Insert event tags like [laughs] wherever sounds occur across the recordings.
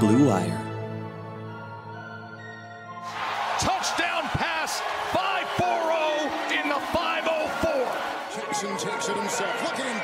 Blue Wire. Touchdown pass, 5-4-0 in the 504. Jackson takes it himself. Look at him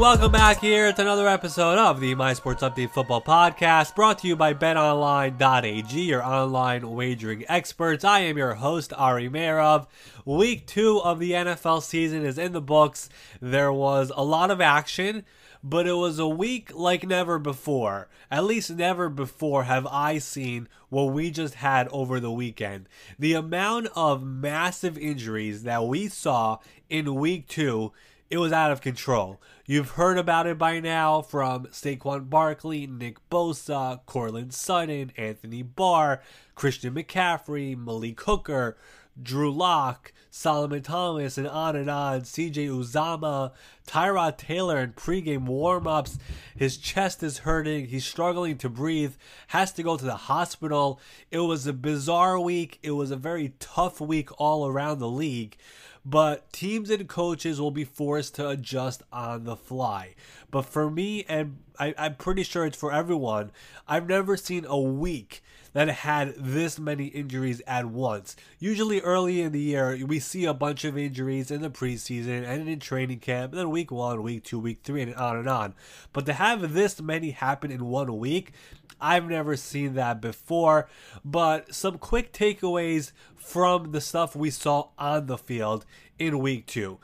Welcome back here to another episode of the My Sports Update Football Podcast, brought to you by BetOnline.ag, your online wagering experts. I am your host, Ari Meirov. Week two of the NFL season is in the books. There was a lot of action, but it was a week like never before. At least never before have I seen what we just had over the weekend. The amount of massive injuries that we saw in week two it was out of control. You've heard about it by now from Saquon Barkley, Nick Bosa, Courtland Sutton, Anthony Barr, Christian McCaffrey, Malik Hooker, Drew Lock, Solomon Thomas, and on and on. CJ Uzomah, Tyrod Taylor in pregame warm-ups. His chest is hurting. He's struggling to breathe. Has to go to the hospital. It was a bizarre week. It was a very tough week all around the league but teams and coaches will be forced to adjust on the fly. But for me, and I, am pretty sure it's for everyone, I've never seen a week that had this many injuries at once. Usually early in the year, we see a bunch of injuries in the preseason and in training camp, then week one, week two, week three, and on and on. But to have this many happen in one week, I've never seen that before. But some quick takeaways from the stuff we saw on the field in week two.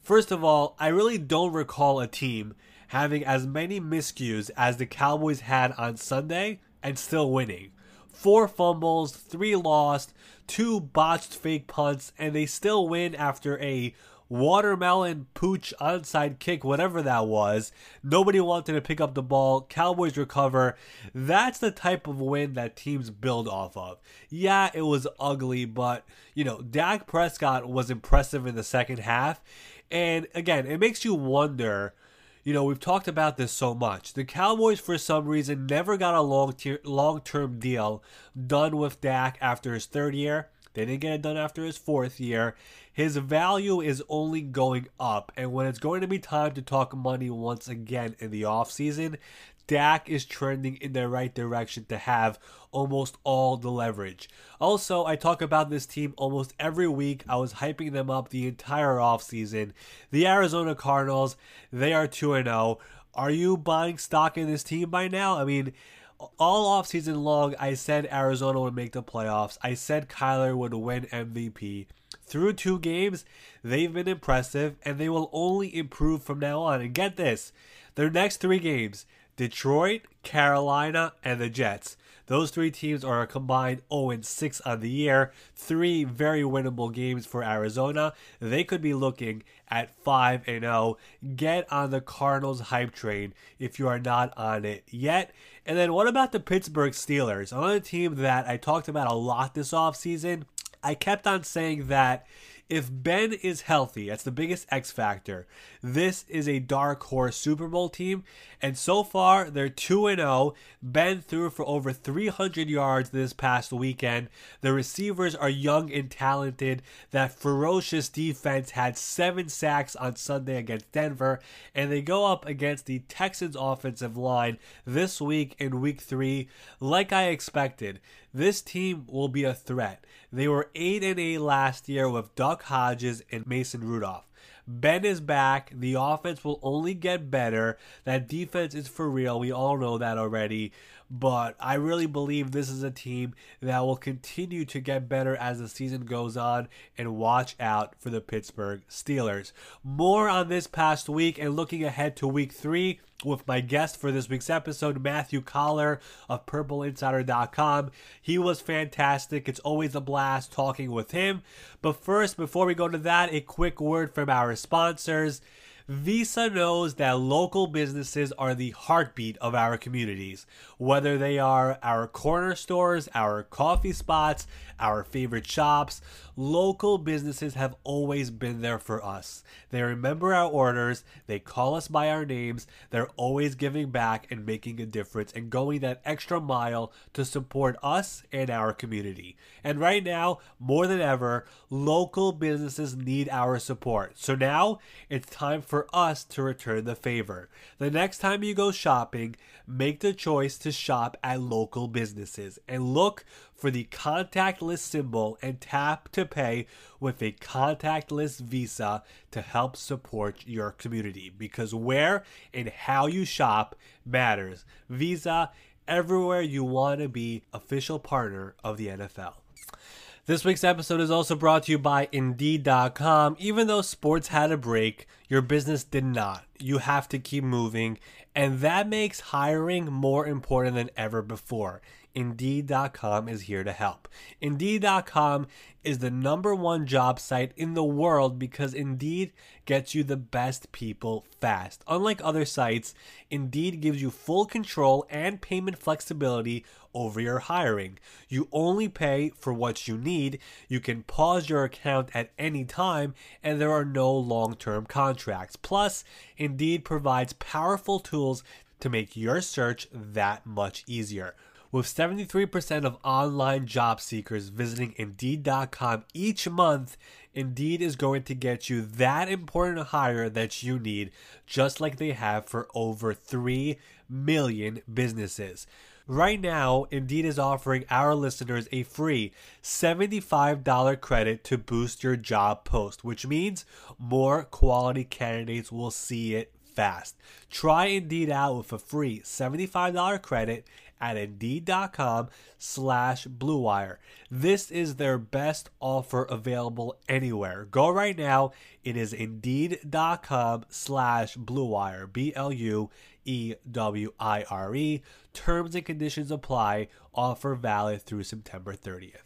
First of all, I really don't recall a team having as many miscues as the Cowboys had on Sunday and still winning. Four fumbles, three lost, two botched fake punts, and they still win after a watermelon pooch onside kick, whatever that was. Nobody wanted to pick up the ball. Cowboys recover. That's the type of win that teams build off of. Yeah, it was ugly, but, you know, Dak Prescott was impressive in the second half. And again, it makes you wonder. You know, we've talked about this so much. The Cowboys, for some reason, never got a long long term deal done with Dak after his third year. They didn't get it done after his fourth year. His value is only going up. And when it's going to be time to talk money once again in the offseason, Dak is trending in the right direction to have almost all the leverage. Also, I talk about this team almost every week. I was hyping them up the entire offseason. The Arizona Cardinals, they are 2 0. Are you buying stock in this team by now? I mean, all offseason long, I said Arizona would make the playoffs. I said Kyler would win MVP. Through two games, they've been impressive, and they will only improve from now on. And get this their next three games Detroit, Carolina, and the Jets. Those three teams are a combined 0 6 on the year. Three very winnable games for Arizona. They could be looking at 5 and 0. Get on the Cardinals hype train if you are not on it yet. And then what about the Pittsburgh Steelers? Another team that I talked about a lot this offseason. I kept on saying that if Ben is healthy, that's the biggest X factor. This is a dark horse Super Bowl team, and so far they're 2 0. Ben threw for over 300 yards this past weekend. The receivers are young and talented. That ferocious defense had seven sacks on Sunday against Denver, and they go up against the Texans offensive line this week in week three, like I expected. This team will be a threat. They were 8 and 8 last year with Duck Hodges and Mason Rudolph. Ben is back. The offense will only get better. That defense is for real. We all know that already. But I really believe this is a team that will continue to get better as the season goes on and watch out for the Pittsburgh Steelers. More on this past week and looking ahead to week three with my guest for this week's episode, Matthew Coller of PurpleInsider.com. He was fantastic. It's always a blast talking with him. But first, before we go to that, a quick word from our sponsors. Visa knows that local businesses are the heartbeat of our communities, whether they are our corner stores, our coffee spots, our favorite shops. Local businesses have always been there for us. They remember our orders, they call us by our names, they're always giving back and making a difference and going that extra mile to support us and our community. And right now, more than ever, local businesses need our support. So now it's time for us to return the favor. The next time you go shopping, make the choice to shop at local businesses and look for the contactless symbol and tap to pay with a contactless Visa to help support your community because where and how you shop matters. Visa, everywhere you want to be, official partner of the NFL. This week's episode is also brought to you by Indeed.com. Even though sports had a break, your business did not. You have to keep moving, and that makes hiring more important than ever before. Indeed.com is here to help. Indeed.com is the number one job site in the world because Indeed gets you the best people fast. Unlike other sites, Indeed gives you full control and payment flexibility over your hiring. You only pay for what you need, you can pause your account at any time, and there are no long term contracts. Plus, Indeed provides powerful tools to make your search that much easier. With 73% of online job seekers visiting Indeed.com each month, Indeed is going to get you that important hire that you need, just like they have for over 3 million businesses. Right now, Indeed is offering our listeners a free $75 credit to boost your job post, which means more quality candidates will see it fast. Try Indeed out with a free $75 credit at indeed.com slash bluewire. This is their best offer available anywhere. Go right now. It is indeed.com slash bluewire. B L U E W I R E. Terms and conditions apply. Offer valid through September 30th.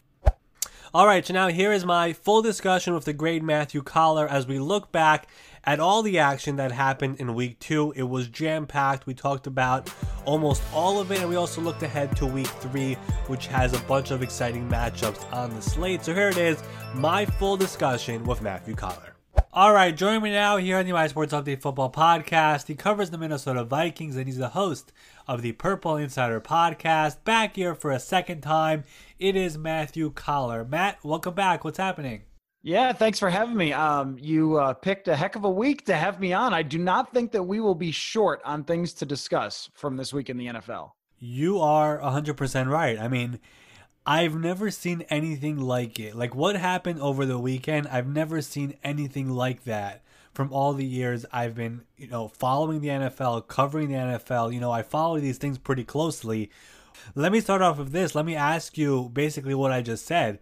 All right, so now here is my full discussion with the great Matthew Coller as we look back at all the action that happened in week two. It was jam packed. We talked about almost all of it, and we also looked ahead to week three, which has a bunch of exciting matchups on the slate. So here it is my full discussion with Matthew Coller. All right, join me now here on the My Sports Update Football Podcast. He covers the Minnesota Vikings and he's the host of the Purple Insider Podcast. Back here for a second time, it is Matthew Coller. Matt, welcome back. What's happening? Yeah, thanks for having me. Um, you uh, picked a heck of a week to have me on. I do not think that we will be short on things to discuss from this week in the NFL. You are 100% right. I mean, I've never seen anything like it. Like what happened over the weekend, I've never seen anything like that from all the years I've been, you know, following the NFL, covering the NFL. You know, I follow these things pretty closely. Let me start off with this. Let me ask you basically what I just said.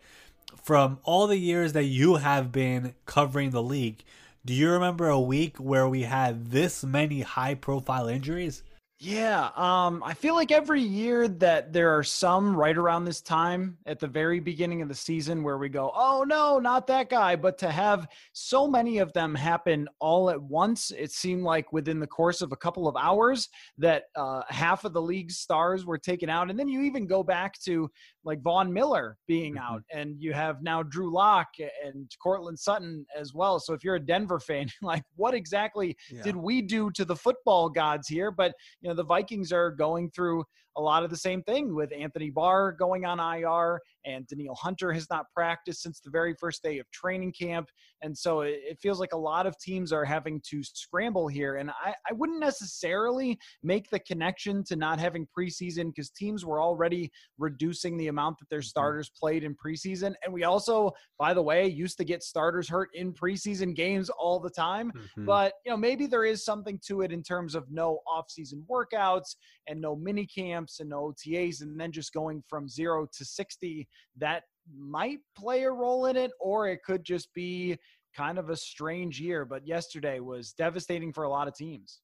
From all the years that you have been covering the league, do you remember a week where we had this many high profile injuries? Yeah, um, I feel like every year that there are some right around this time at the very beginning of the season where we go, oh no, not that guy. But to have so many of them happen all at once, it seemed like within the course of a couple of hours that uh, half of the league's stars were taken out. And then you even go back to like Von Miller being mm-hmm. out, and you have now Drew Lock and Courtland Sutton as well. So if you're a Denver fan, [laughs] like what exactly yeah. did we do to the football gods here? But you know, the Vikings are going through a lot of the same thing with Anthony Barr going on IR and Danielle Hunter has not practiced since the very first day of training camp. And so it, it feels like a lot of teams are having to scramble here. And I, I wouldn't necessarily make the connection to not having preseason because teams were already reducing the amount that their mm-hmm. starters played in preseason. And we also, by the way, used to get starters hurt in preseason games all the time. Mm-hmm. But, you know, maybe there is something to it in terms of no offseason workouts and no mini camps and no OTAs, and then just going from zero to 60 that might play a role in it, or it could just be kind of a strange year. But yesterday was devastating for a lot of teams.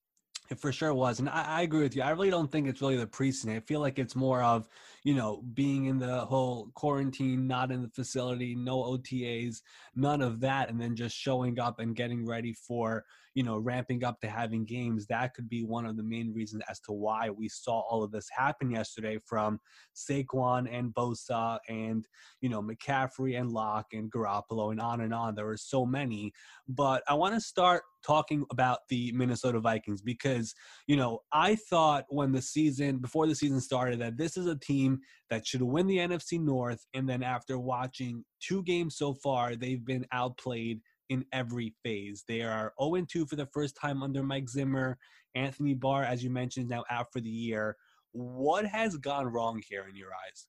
It for sure was. And I, I, agree with you. I really don't think it's really the preseason. I feel like it's more of, you know, being in the whole quarantine, not in the facility, no OTAs, none of that, and then just showing up and getting ready for, you know, ramping up to having games. That could be one of the main reasons as to why we saw all of this happen yesterday from Saquon and Bosa and, you know, McCaffrey and Lock and Garoppolo and on and on. There were so many. But I want to start talking about the Minnesota Vikings because, you know, I thought when the season, before the season started, that this is a team that should win the NFC North. And then after watching two games so far, they've been outplayed in every phase. They are 0 2 for the first time under Mike Zimmer. Anthony Barr, as you mentioned, now out for the year. What has gone wrong here in your eyes?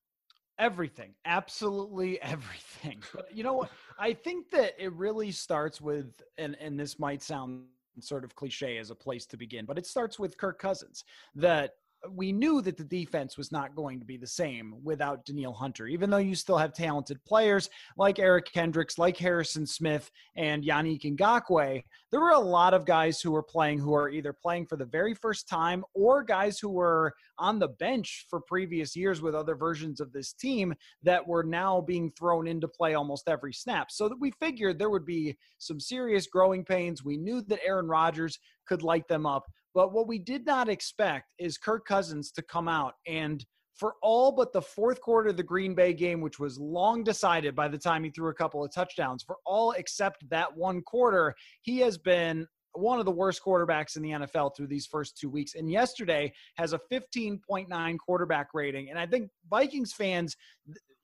Everything, absolutely [laughs] everything. But you know what? I think that it really starts with, and and this might sound sort of cliche as a place to begin, but it starts with Kirk Cousins. That we knew that the defense was not going to be the same without Danielle Hunter, even though you still have talented players like Eric Kendricks, like Harrison Smith, and Yannick Ngakoue. There were a lot of guys who were playing who are either playing for the very first time or guys who were on the bench for previous years with other versions of this team that were now being thrown into play almost every snap. So that we figured there would be some serious growing pains. We knew that Aaron Rodgers could light them up. But what we did not expect is Kirk Cousins to come out and for all but the fourth quarter of the Green Bay game, which was long decided by the time he threw a couple of touchdowns, for all except that one quarter, he has been one of the worst quarterbacks in the NFL through these first two weeks. And yesterday has a 15.9 quarterback rating. And I think Vikings fans,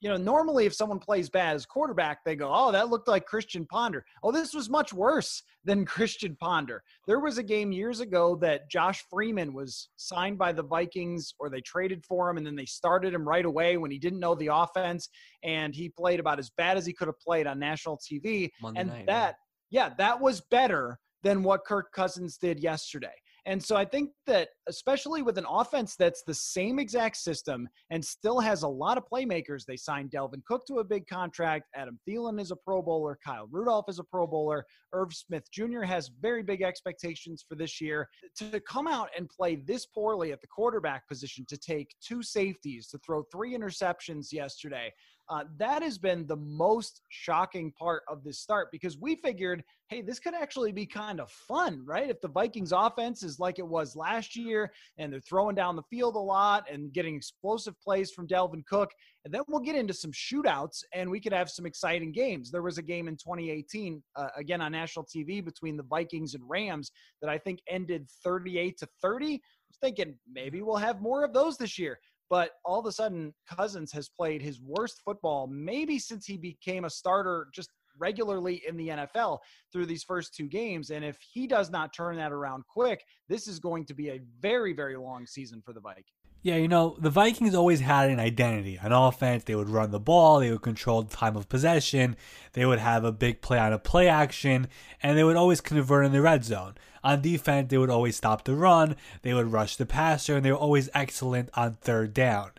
you know, normally if someone plays bad as quarterback, they go, oh, that looked like Christian Ponder. Oh, this was much worse than [laughs] Christian Ponder. There was a game years ago that Josh Freeman was signed by the Vikings or they traded for him and then they started him right away when he didn't know the offense and he played about as bad as he could have played on national TV. Monday and night, that, yeah. yeah, that was better than what Kirk Cousins did yesterday. And so I think that, especially with an offense that's the same exact system and still has a lot of playmakers, they signed Dalvin Cook to a big contract. Adam Thielen is a Pro Bowler. Kyle Rudolph is a Pro Bowler. Irv Smith Jr. has very big expectations for this year. To come out and play this poorly at the quarterback position, to take two safeties, to throw three interceptions yesterday, uh, that has been the most shocking part of this start because we figured, hey, this could actually be kind of fun, right? If the Vikings offense is like it was last year and they're throwing down the field a lot and getting explosive plays from Dalvin Cook, and then we'll get into some shootouts and we could have some exciting games. There was a game in 2018, uh, again on national TV, between the Vikings and Rams that I think ended 38 to 30. I was thinking maybe we'll have more of those this year. But all of a sudden, Cousins has played his worst football maybe since he became a starter just regularly in the NFL through these first two games. And if he does not turn that around quick, this is going to be a very, very long season for the Vikings. Yeah, you know, the Vikings always had an identity. On offense, they would run the ball, they would control time of possession, they would have a big play on a play action, and they would always convert in the red zone. On defense, they would always stop the run, they would rush the passer, and they were always excellent on third down.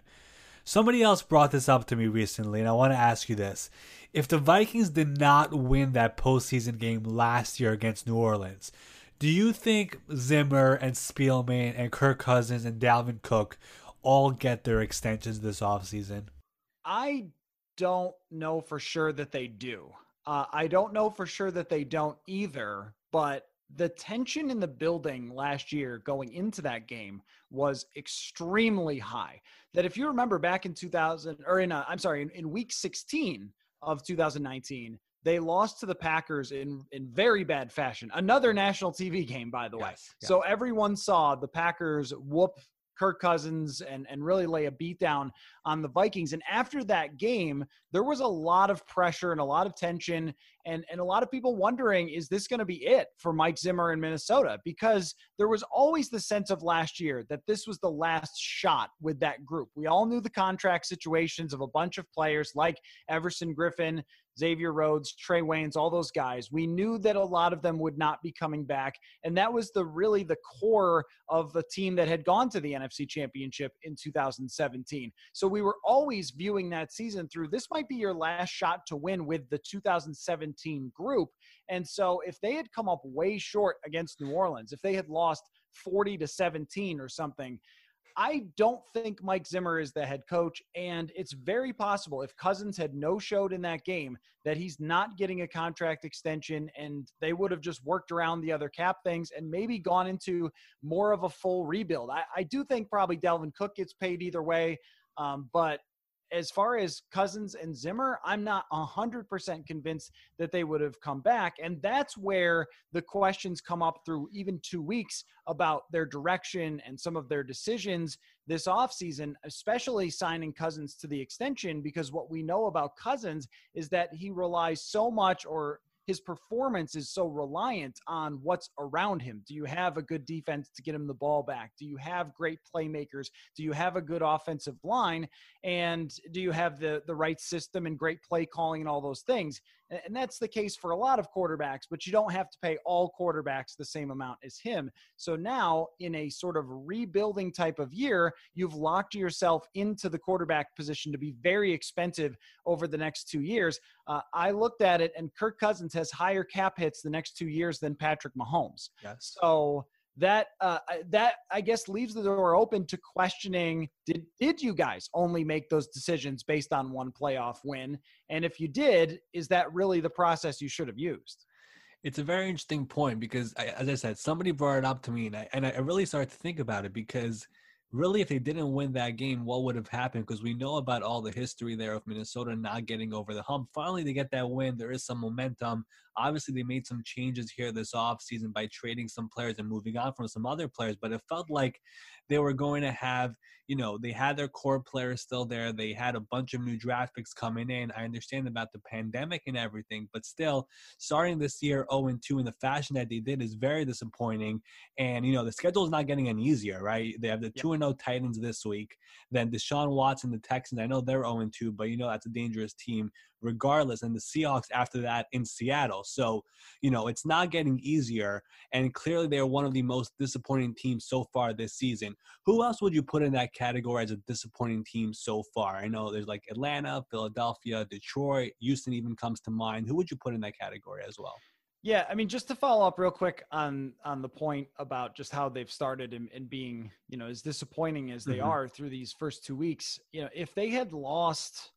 Somebody else brought this up to me recently, and I want to ask you this. If the Vikings did not win that postseason game last year against New Orleans, do you think Zimmer and Spielman and Kirk Cousins and Dalvin Cook all get their extensions this offseason? I don't know for sure that they do. Uh, I don't know for sure that they don't either, but the tension in the building last year going into that game was extremely high. That if you remember back in 2000 or in uh, I'm sorry in, in week 16 of 2019, they lost to the Packers in in very bad fashion. Another national TV game, by the yes, way. Yes. So everyone saw the Packers whoop Kirk Cousins and, and really lay a beatdown on the Vikings. And after that game, there was a lot of pressure and a lot of tension and, and a lot of people wondering, is this going to be it for Mike Zimmer in Minnesota? Because there was always the sense of last year that this was the last shot with that group. We all knew the contract situations of a bunch of players like Everson Griffen, Xavier Rhodes, Trae Waynes, all those guys. We knew that a lot of them would not be coming back. And that was the really the core of the team that had gone to the NFC championship in 2017. So we were always viewing that season through this might be your last shot to win with the 2017 group. And so if they had come up way short against New Orleans, if they had lost 40 to 17 or something. I don't think Mike Zimmer is the head coach, and it's very possible if Cousins had no showed in that game that he's not getting a contract extension, and they would have just worked around the other cap things and maybe gone into more of a full rebuild. I, I do think probably Dalvin Cook gets paid either way, um, but as far as Cousins and Zimmer, I'm not 100% convinced that they would have come back. And that's where the questions come up through even two weeks about their direction and some of their decisions this offseason, especially signing Cousins to the extension, because what we know about Cousins is that he relies so much or his performance is so reliant on what's around him. Do you have a good defense to get him the ball back? Do you have great playmakers? Do you have a good offensive line? And do you have the the right system and great play calling and all those things? And that's the case for a lot of quarterbacks, but you don't have to pay all quarterbacks the same amount as him. So now, in a sort of rebuilding type of year, you've locked yourself into the quarterback position to be very expensive over the next two years. Uh, I looked at it, and Kirk Cousins has higher cap hits the next two years than Patrick Mahomes. Yes. So that uh, that I guess leaves the door open to questioning did did you guys only make those decisions based on one playoff win? And if you did is that really the process you should have used? It's a very interesting point because as I said somebody brought it up to me and I, and I really started to think about it because really if they didn't win that game what would have happened? Because we know about all the history there of minnesota not getting over the hump. Finally they get that win. There is some momentum obviously they made some changes here this offseason by trading some players and moving on from some other players but it felt like they were going to have you know they had their core players still there they had a bunch of new draft picks coming in i understand about the pandemic and everything but still starting this year 0 2 in the fashion that they did is very disappointing and you know the schedule is not getting any easier right? They have the 2 0 titans this week then deshaun watson the texans i know they're 0 2 but you know that's a dangerous team regardless. And the Seahawks after that in Seattle. So, you know, it's not getting easier. And clearly they're one of the most disappointing teams so far this season. Who else would you put in that category as a disappointing team so far? I know there's like Atlanta, Philadelphia, Detroit, Houston even comes to mind. Who would you put in that category as well? Yeah, I mean, just to follow up real quick on on the point about just how they've started and, and being, you know, as disappointing as they mm-hmm. are through these first two weeks. You know, if they had lost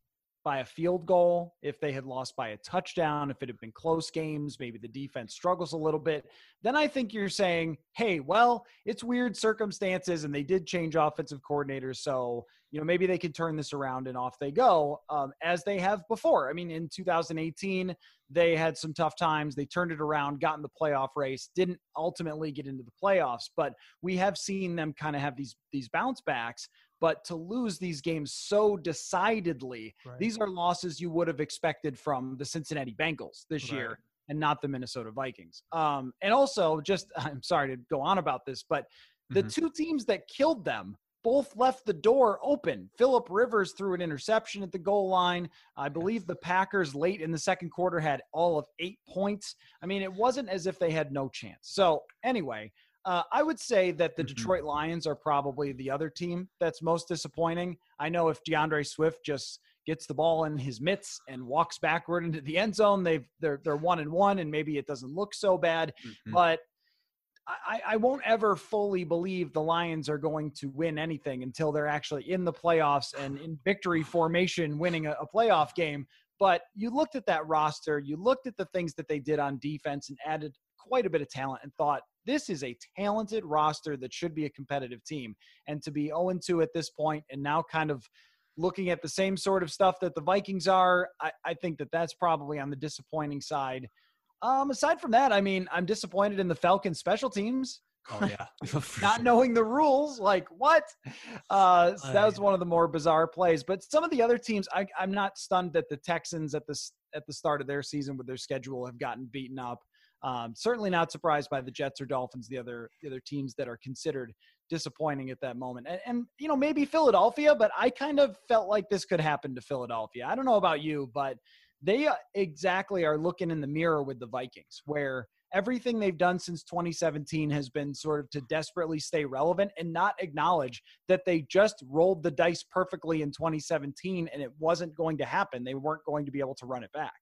by a field goal, if they had lost by a touchdown, if it had been close games, maybe the defense struggles a little bit, then I think you're saying, hey, well, it's weird circumstances and they did change offensive coordinators. So, you know, maybe they could turn this around and off they go, um, as they have before. I mean, in 2018, they had some tough times. They turned it around, got in the playoff race, didn't ultimately get into the playoffs, but we have seen them kind of have these these bounce backs. But to lose these games so decidedly, right. these are losses you would have expected from the Cincinnati Bengals this right. year and not the Minnesota Vikings. Um, and also, just [laughs] I'm sorry to go on about this, but the mm-hmm. two teams that killed them both left the door open. Philip Rivers threw an interception at the goal line. I believe the Packers late in the second quarter had all of eight points. I mean, it wasn't as if they had no chance. So, anyway, uh, I would say that the mm-hmm. Detroit Lions are probably the other team that's most disappointing. I know if DeAndre Swift just gets the ball in his mitts and walks backward into the end zone, they've they're they're one and one, and maybe it doesn't look so bad. Mm-hmm. But I, I won't ever fully believe the Lions are going to win anything until they're actually in the playoffs and in victory formation, winning a, a playoff game. But you looked at that roster, you looked at the things that they did on defense and added quite a bit of talent and thought this is a talented roster that should be a competitive team. And to be 0 2 at this point and now kind of looking at the same sort of stuff that the Vikings are, I, I think that that's probably on the disappointing side. Um, aside from that, I mean, I'm disappointed in the Falcons special teams. Oh yeah, [laughs] not knowing the rules, like what? Uh, so that was one of the more bizarre plays. But some of the other teams, I, I'm not stunned that the Texans at the at the start of their season with their schedule have gotten beaten up. Um, certainly not surprised by the Jets or Dolphins, the other the other teams that are considered disappointing at that moment. And, and you know maybe Philadelphia, but I kind of felt like this could happen to Philadelphia. I don't know about you, but they uh, exactly are looking in the mirror with the Vikings, where everything they've done since 2017 has been sort of to desperately stay relevant and not acknowledge that they just rolled the dice perfectly in 2017 and it wasn't going to happen. They weren't going to be able to run it back.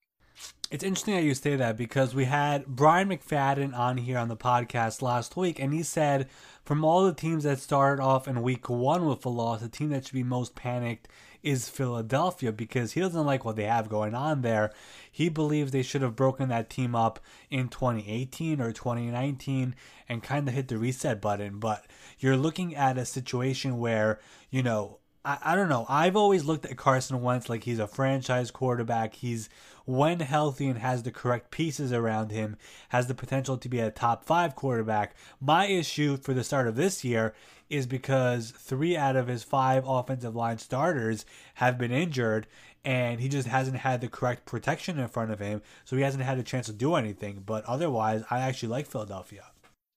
It's interesting that you say that because we had Brian McFadden on here on the podcast last week, and he said from all the teams that started off in week one with a loss, the team that should be most panicked is Philadelphia because he doesn't like what they have going on there. He believes they should have broken that team up in 2018 or 2019 and kind of hit the reset button. But you're looking at a situation where, you know, I, I don't know. I've always looked at Carson Wentz like he's a franchise quarterback. He's when healthy and has the correct pieces around him, has the potential to be a top five quarterback. My issue for the start of this year is because three out of his five offensive line starters have been injured and he just hasn't had the correct protection in front of him, so he hasn't had a chance to do anything. But otherwise, I actually like Philadelphia.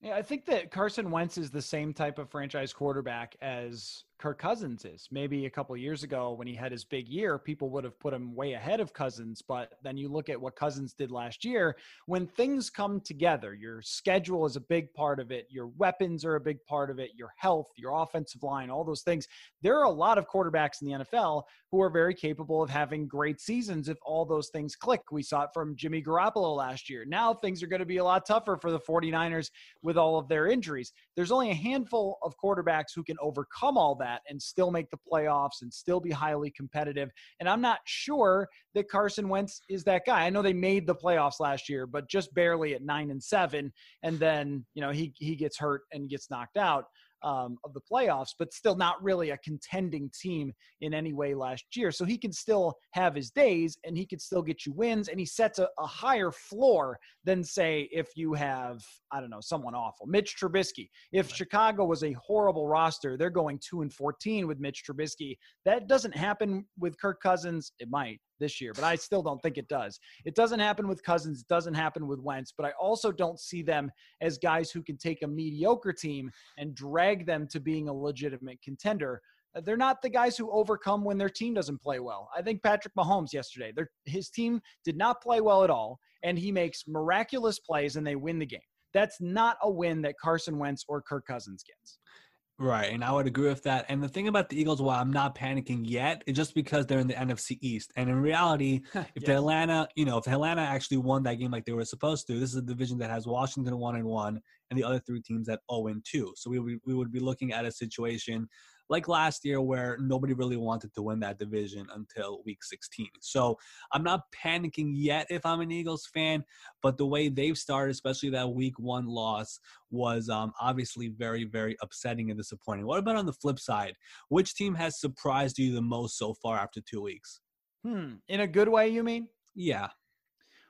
Yeah, I think that Carson Wentz is the same type of franchise quarterback as Kirk Cousins is. Maybe a couple years ago when he had his big year, people would have put him way ahead of Cousins. But then you look at what Cousins did last year. When things come together, your schedule is a big part of it, your weapons are a big part of it, your health, your offensive line, all those things. There are a lot of quarterbacks in the NFL who are very capable of having great seasons if all those things click. We saw it from Jimmy Garoppolo last year. Now things are going to be a lot tougher for the 49ers with all of their injuries. There's only a handful of quarterbacks who can overcome all that that and still make the playoffs and still be highly competitive. And I'm not sure that Carson Wentz is that guy. I know they made the playoffs last year, but just barely at nine and seven. And then, you know, he he gets hurt and gets knocked out um, of the playoffs, but still not really a contending team in any way last year. So he can still have his days and he can still get you wins and he sets a, a higher floor than, say, if you have, I don't know, someone awful. Mitch Trubisky. If Chicago was a horrible roster, they're going 2 and 14 with Mitch Trubisky. That doesn't happen with Kirk Cousins. It might this year, but I still don't think it does. It doesn't happen with Cousins, it doesn't happen with Wentz, but I also don't see them as guys who can take a mediocre team and drag them to being a legitimate contender. Uh, they're not the guys who overcome when their team doesn't play well. I think Patrick Mahomes yesterday, his team did not play well at all, and he makes miraculous plays and they win the game. That's not a win that Carson Wentz or Kirk Cousins gets. Right, and I would agree with that. And the thing about the Eagles, why I'm not panicking yet, is just because they're in the NFC East. And in reality, [laughs] if yes. the Atlanta, you know, if Atlanta actually won that game like they were supposed to, this is a division that has Washington one and one, and the other three teams at 0 and 2. So we, we, we would be looking at a situation like last year where nobody really wanted to win that division until week 16. So I'm not panicking yet if I'm an Eagles fan, but the way they've started, especially that week one loss, was um, obviously very, very upsetting and disappointing. What about on the flip side? Which team has surprised you the most so far after two weeks? Hmm. In a good way, you mean? Yeah.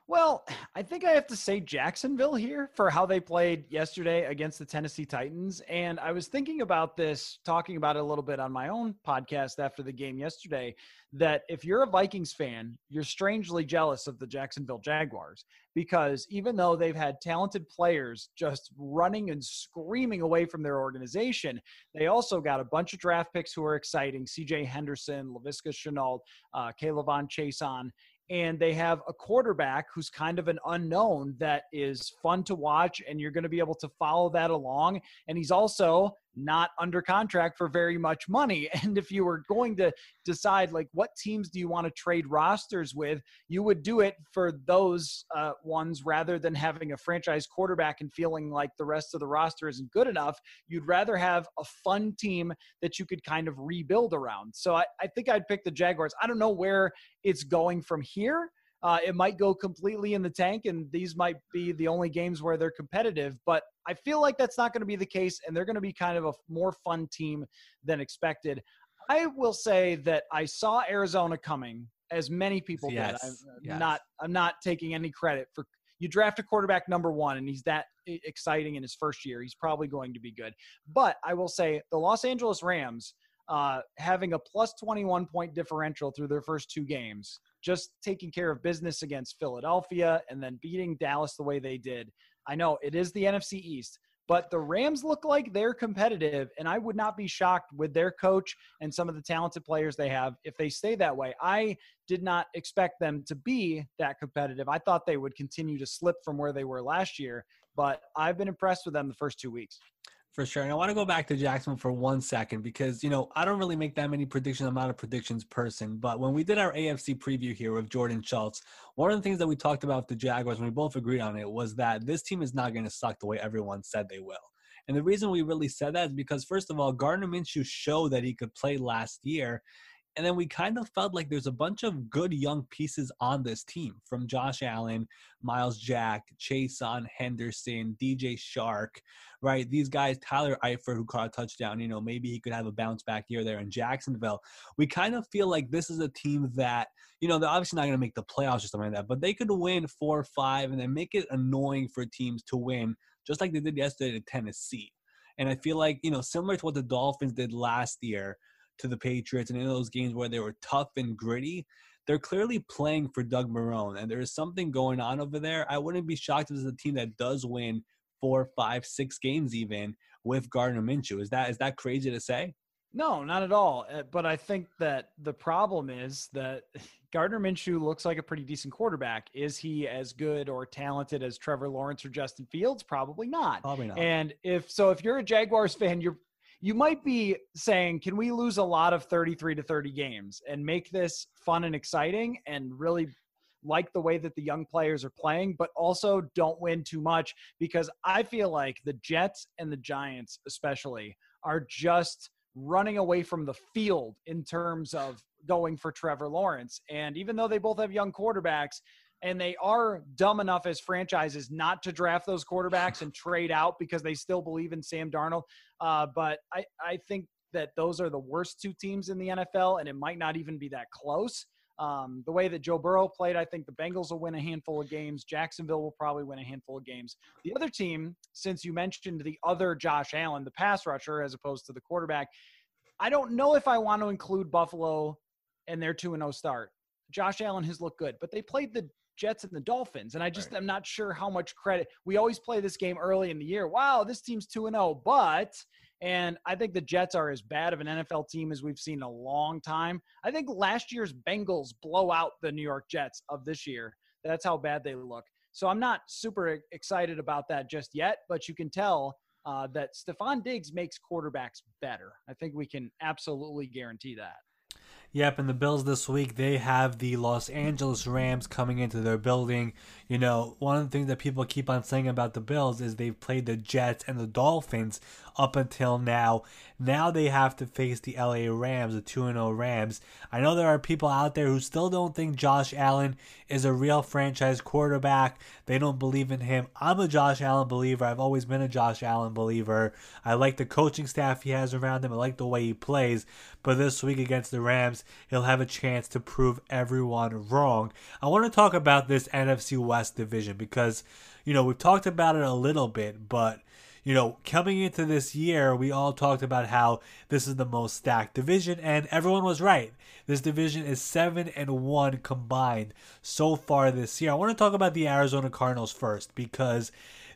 Well, [sighs] I think I have to say Jacksonville here for how they played yesterday against the Tennessee Titans. And I was thinking about this, talking about it a little bit on my own podcast after the game yesterday. That if you're a Vikings fan, you're strangely jealous of the Jacksonville Jaguars because even though they've had talented players just running and screaming away from their organization, they also got a bunch of draft picks who are exciting CJ Henderson, Laviska Shenault, uh, K'Lavon Chaisson and they have a quarterback who's kind of an unknown that is fun to watch and you're going to be able to follow that along. And he's also not under contract for very much money. [laughs] And if you were going to decide, like, what teams do you want to trade rosters with, you would do it for those uh, ones rather than having a franchise quarterback and feeling like the rest of the roster isn't good enough. You'd rather have a fun team that you could kind of rebuild around. So I, I think I'd pick the Jaguars. I don't know where it's going from here. Uh, it might go completely in the tank, and these might be the only games where they're competitive. But I feel like that's not going to be the case, and they're going to be kind of a more fun team than expected. I will say that I saw Arizona coming, as many people yes. did. I'm yes. not. I'm not taking any credit for. You draft a quarterback number one, and he's that exciting in his first year. He's probably going to be good. But I will say the Los Angeles Rams uh, having a plus 21 point differential through their first two games, just taking care of business against Philadelphia and then beating Dallas the way they did. I know it is the NFC East, but the Rams look like they're competitive, and I would not be shocked with their coach and some of the talented players they have if they stay that way. I did not expect them to be that competitive. I thought they would continue to slip from where they were last year, but I've been impressed with them the first two weeks For sure. And I want to go back to Jacksonville for one second because, you know, I don't really make that many predictions. I'm not a predictions person. But when we did our AFC preview here with Jordan Schultz, one of the things that we talked about with the Jaguars, and we both agreed on it, was that this team is not going to suck the way everyone said they will. And the reason we really said that is because, first of all, Gardner Minshew showed that he could play last year. And then we kind of felt like there's a bunch of good young pieces on this team from Josh Allen, Myles Jack, Chaisson Henderson, DJ Chark, right? These guys, Tyler Eifert, who caught a touchdown, you know, maybe he could have a bounce back year there in Jacksonville. We kind of feel like this is a team that, you know, they're obviously not going to make the playoffs or something like that, but they could win four or five and then make it annoying for teams to win, just like they did yesterday to Tennessee. And I feel like, you know, similar to what the Dolphins did last year, to the Patriots and in those games where they were tough and gritty, they're clearly playing for Doug Marrone, and there is something going on over there. I wouldn't be shocked if it's a team that does win four, five, six games even with Gardner Minshew. Is that is that crazy to say? No, not at all. Uh, but I think that the problem is that [laughs] Gardner Minshew looks like a pretty decent quarterback. Is he as good or talented as Trevor Lawrence or Justin Fields? Probably not. Probably not. And if so, if you're a Jaguars fan, you're you might be saying, can we lose a lot of 33 to 30 games and make this fun and exciting and really like the way that the young players are playing, but also don't win too much because I feel like the Jets and the Giants, especially, are just running away from the field in terms of going for Trevor Lawrence. And even though they both have young quarterbacks, and they are dumb enough as franchises not to draft those quarterbacks and trade out because they still believe in Sam Darnold. Uh, but I, I think that those are the worst two teams in the NFL, and it might not even be that close. Um, the way that Joe Burrow played, I think the Bengals will win a handful of games. Jacksonville will probably win a handful of games. The other team, since you mentioned the other Josh Allen, the pass rusher, as opposed to the quarterback, I don't know if I want to include Buffalo and their 2 0 start. Josh Allen has looked good, but they played the Jets and the Dolphins. And I just right. am not sure how much credit. We always play this game early in the year. Wow, this team's 2 and 0, but and I think the Jets are as bad of an NFL team as we've seen in a long time. I think last year's Bengals blow out the New York Jets of this year. That's how bad they look. So I'm not super excited about that just yet, but you can tell uh, that Stefon Diggs makes quarterbacks better. I think we can absolutely guarantee that. Yep, and the Bills this week, they have the Los Angeles Rams coming into their building. You know, one of the things that people keep on saying about the Bills is they've played the Jets and the Dolphins up until now. Now they have to face the LA Rams, the 2 0 Rams. I know there are people out there who still don't think Josh Allen is a real franchise quarterback. They don't believe in him. I'm a Josh Allen believer. I've always been a Josh Allen believer. I like the coaching staff he has around him. I like the way he plays. But this week against the Rams, he'll have a chance to prove everyone wrong. I want to talk about this NFC West division because, you know, we've talked about it a little bit, but you know, coming into this year, we all talked about how this is the most stacked division, and everyone was right. This division is seven and one combined so far this year. I want to talk about the Arizona Cardinals first because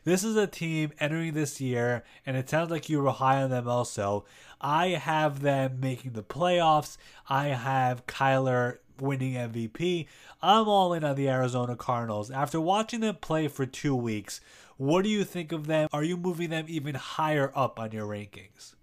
this is a team entering this year, and it sounds like you were high on them also. I have them making the playoffs. I have Kyler winning MVP. I'm all in on the Arizona Cardinals. After watching them play for two weeks, what do you think of them? Are you moving them even higher up on your rankings?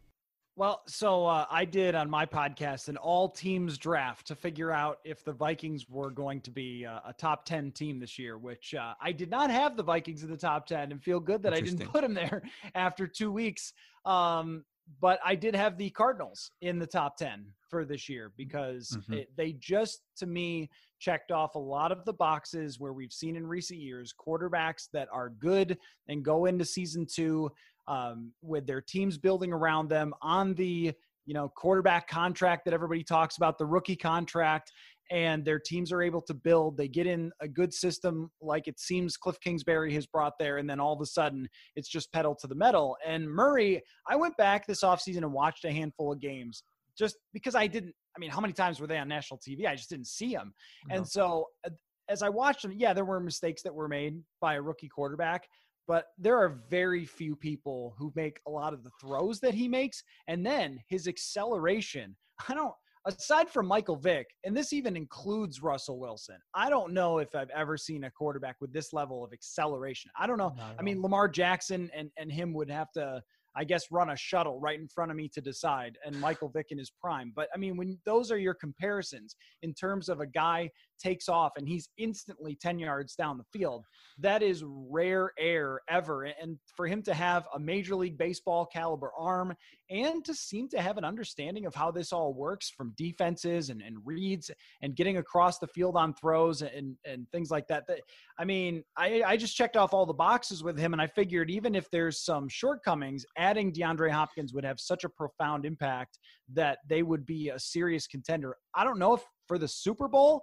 Well, so uh, I did on my podcast an all teams draft to figure out if the Vikings were going to be uh, a top 10 team this year, which uh, I did not have the Vikings in the top 10 and feel good that I didn't put them there [laughs] after two weeks. Um, but I did have the Cardinals in the top 10 for this year because mm-hmm. it, they just, to me, checked off a lot of the boxes where we've seen in recent years quarterbacks that are good and go into season two um, with their teams building around them on the you know quarterback contract that everybody talks about the rookie contract and their teams are able to build. They get in a good system like it seems cliff kingsbury has brought there and then all of a sudden it's just pedal to the metal. And murray i went back this offseason and watched a handful of games just because i didn't i mean how many times were they on national tv i just didn't see them no. and so uh, as i watched them yeah there were mistakes that were made by a rookie quarterback but there are very few people who make a lot of the throws that he makes. And then his acceleration, [laughs] I don't, aside from Michael Vick, and this even includes Russell Wilson, I don't know if I've ever seen a quarterback with this level of acceleration. I don't know. I mean, Lamar Jackson and, and him would have to, I guess, run a shuttle right in front of me to decide, and Michael Vick in his prime. But I mean, when those are your comparisons in terms of a guy takes off and he's instantly 10 yards down the field, that is rare air ever. And for him to have a Major League Baseball caliber arm and to seem to have an understanding of how this all works from defenses and, and reads and getting across the field on throws and, and things like that. that I mean, I, I just checked off all the boxes with him, and I figured even if there's some shortcomings, adding DeAndre Hopkins would have such a profound impact that they would be a serious contender. I don't know if for the Super Bowl,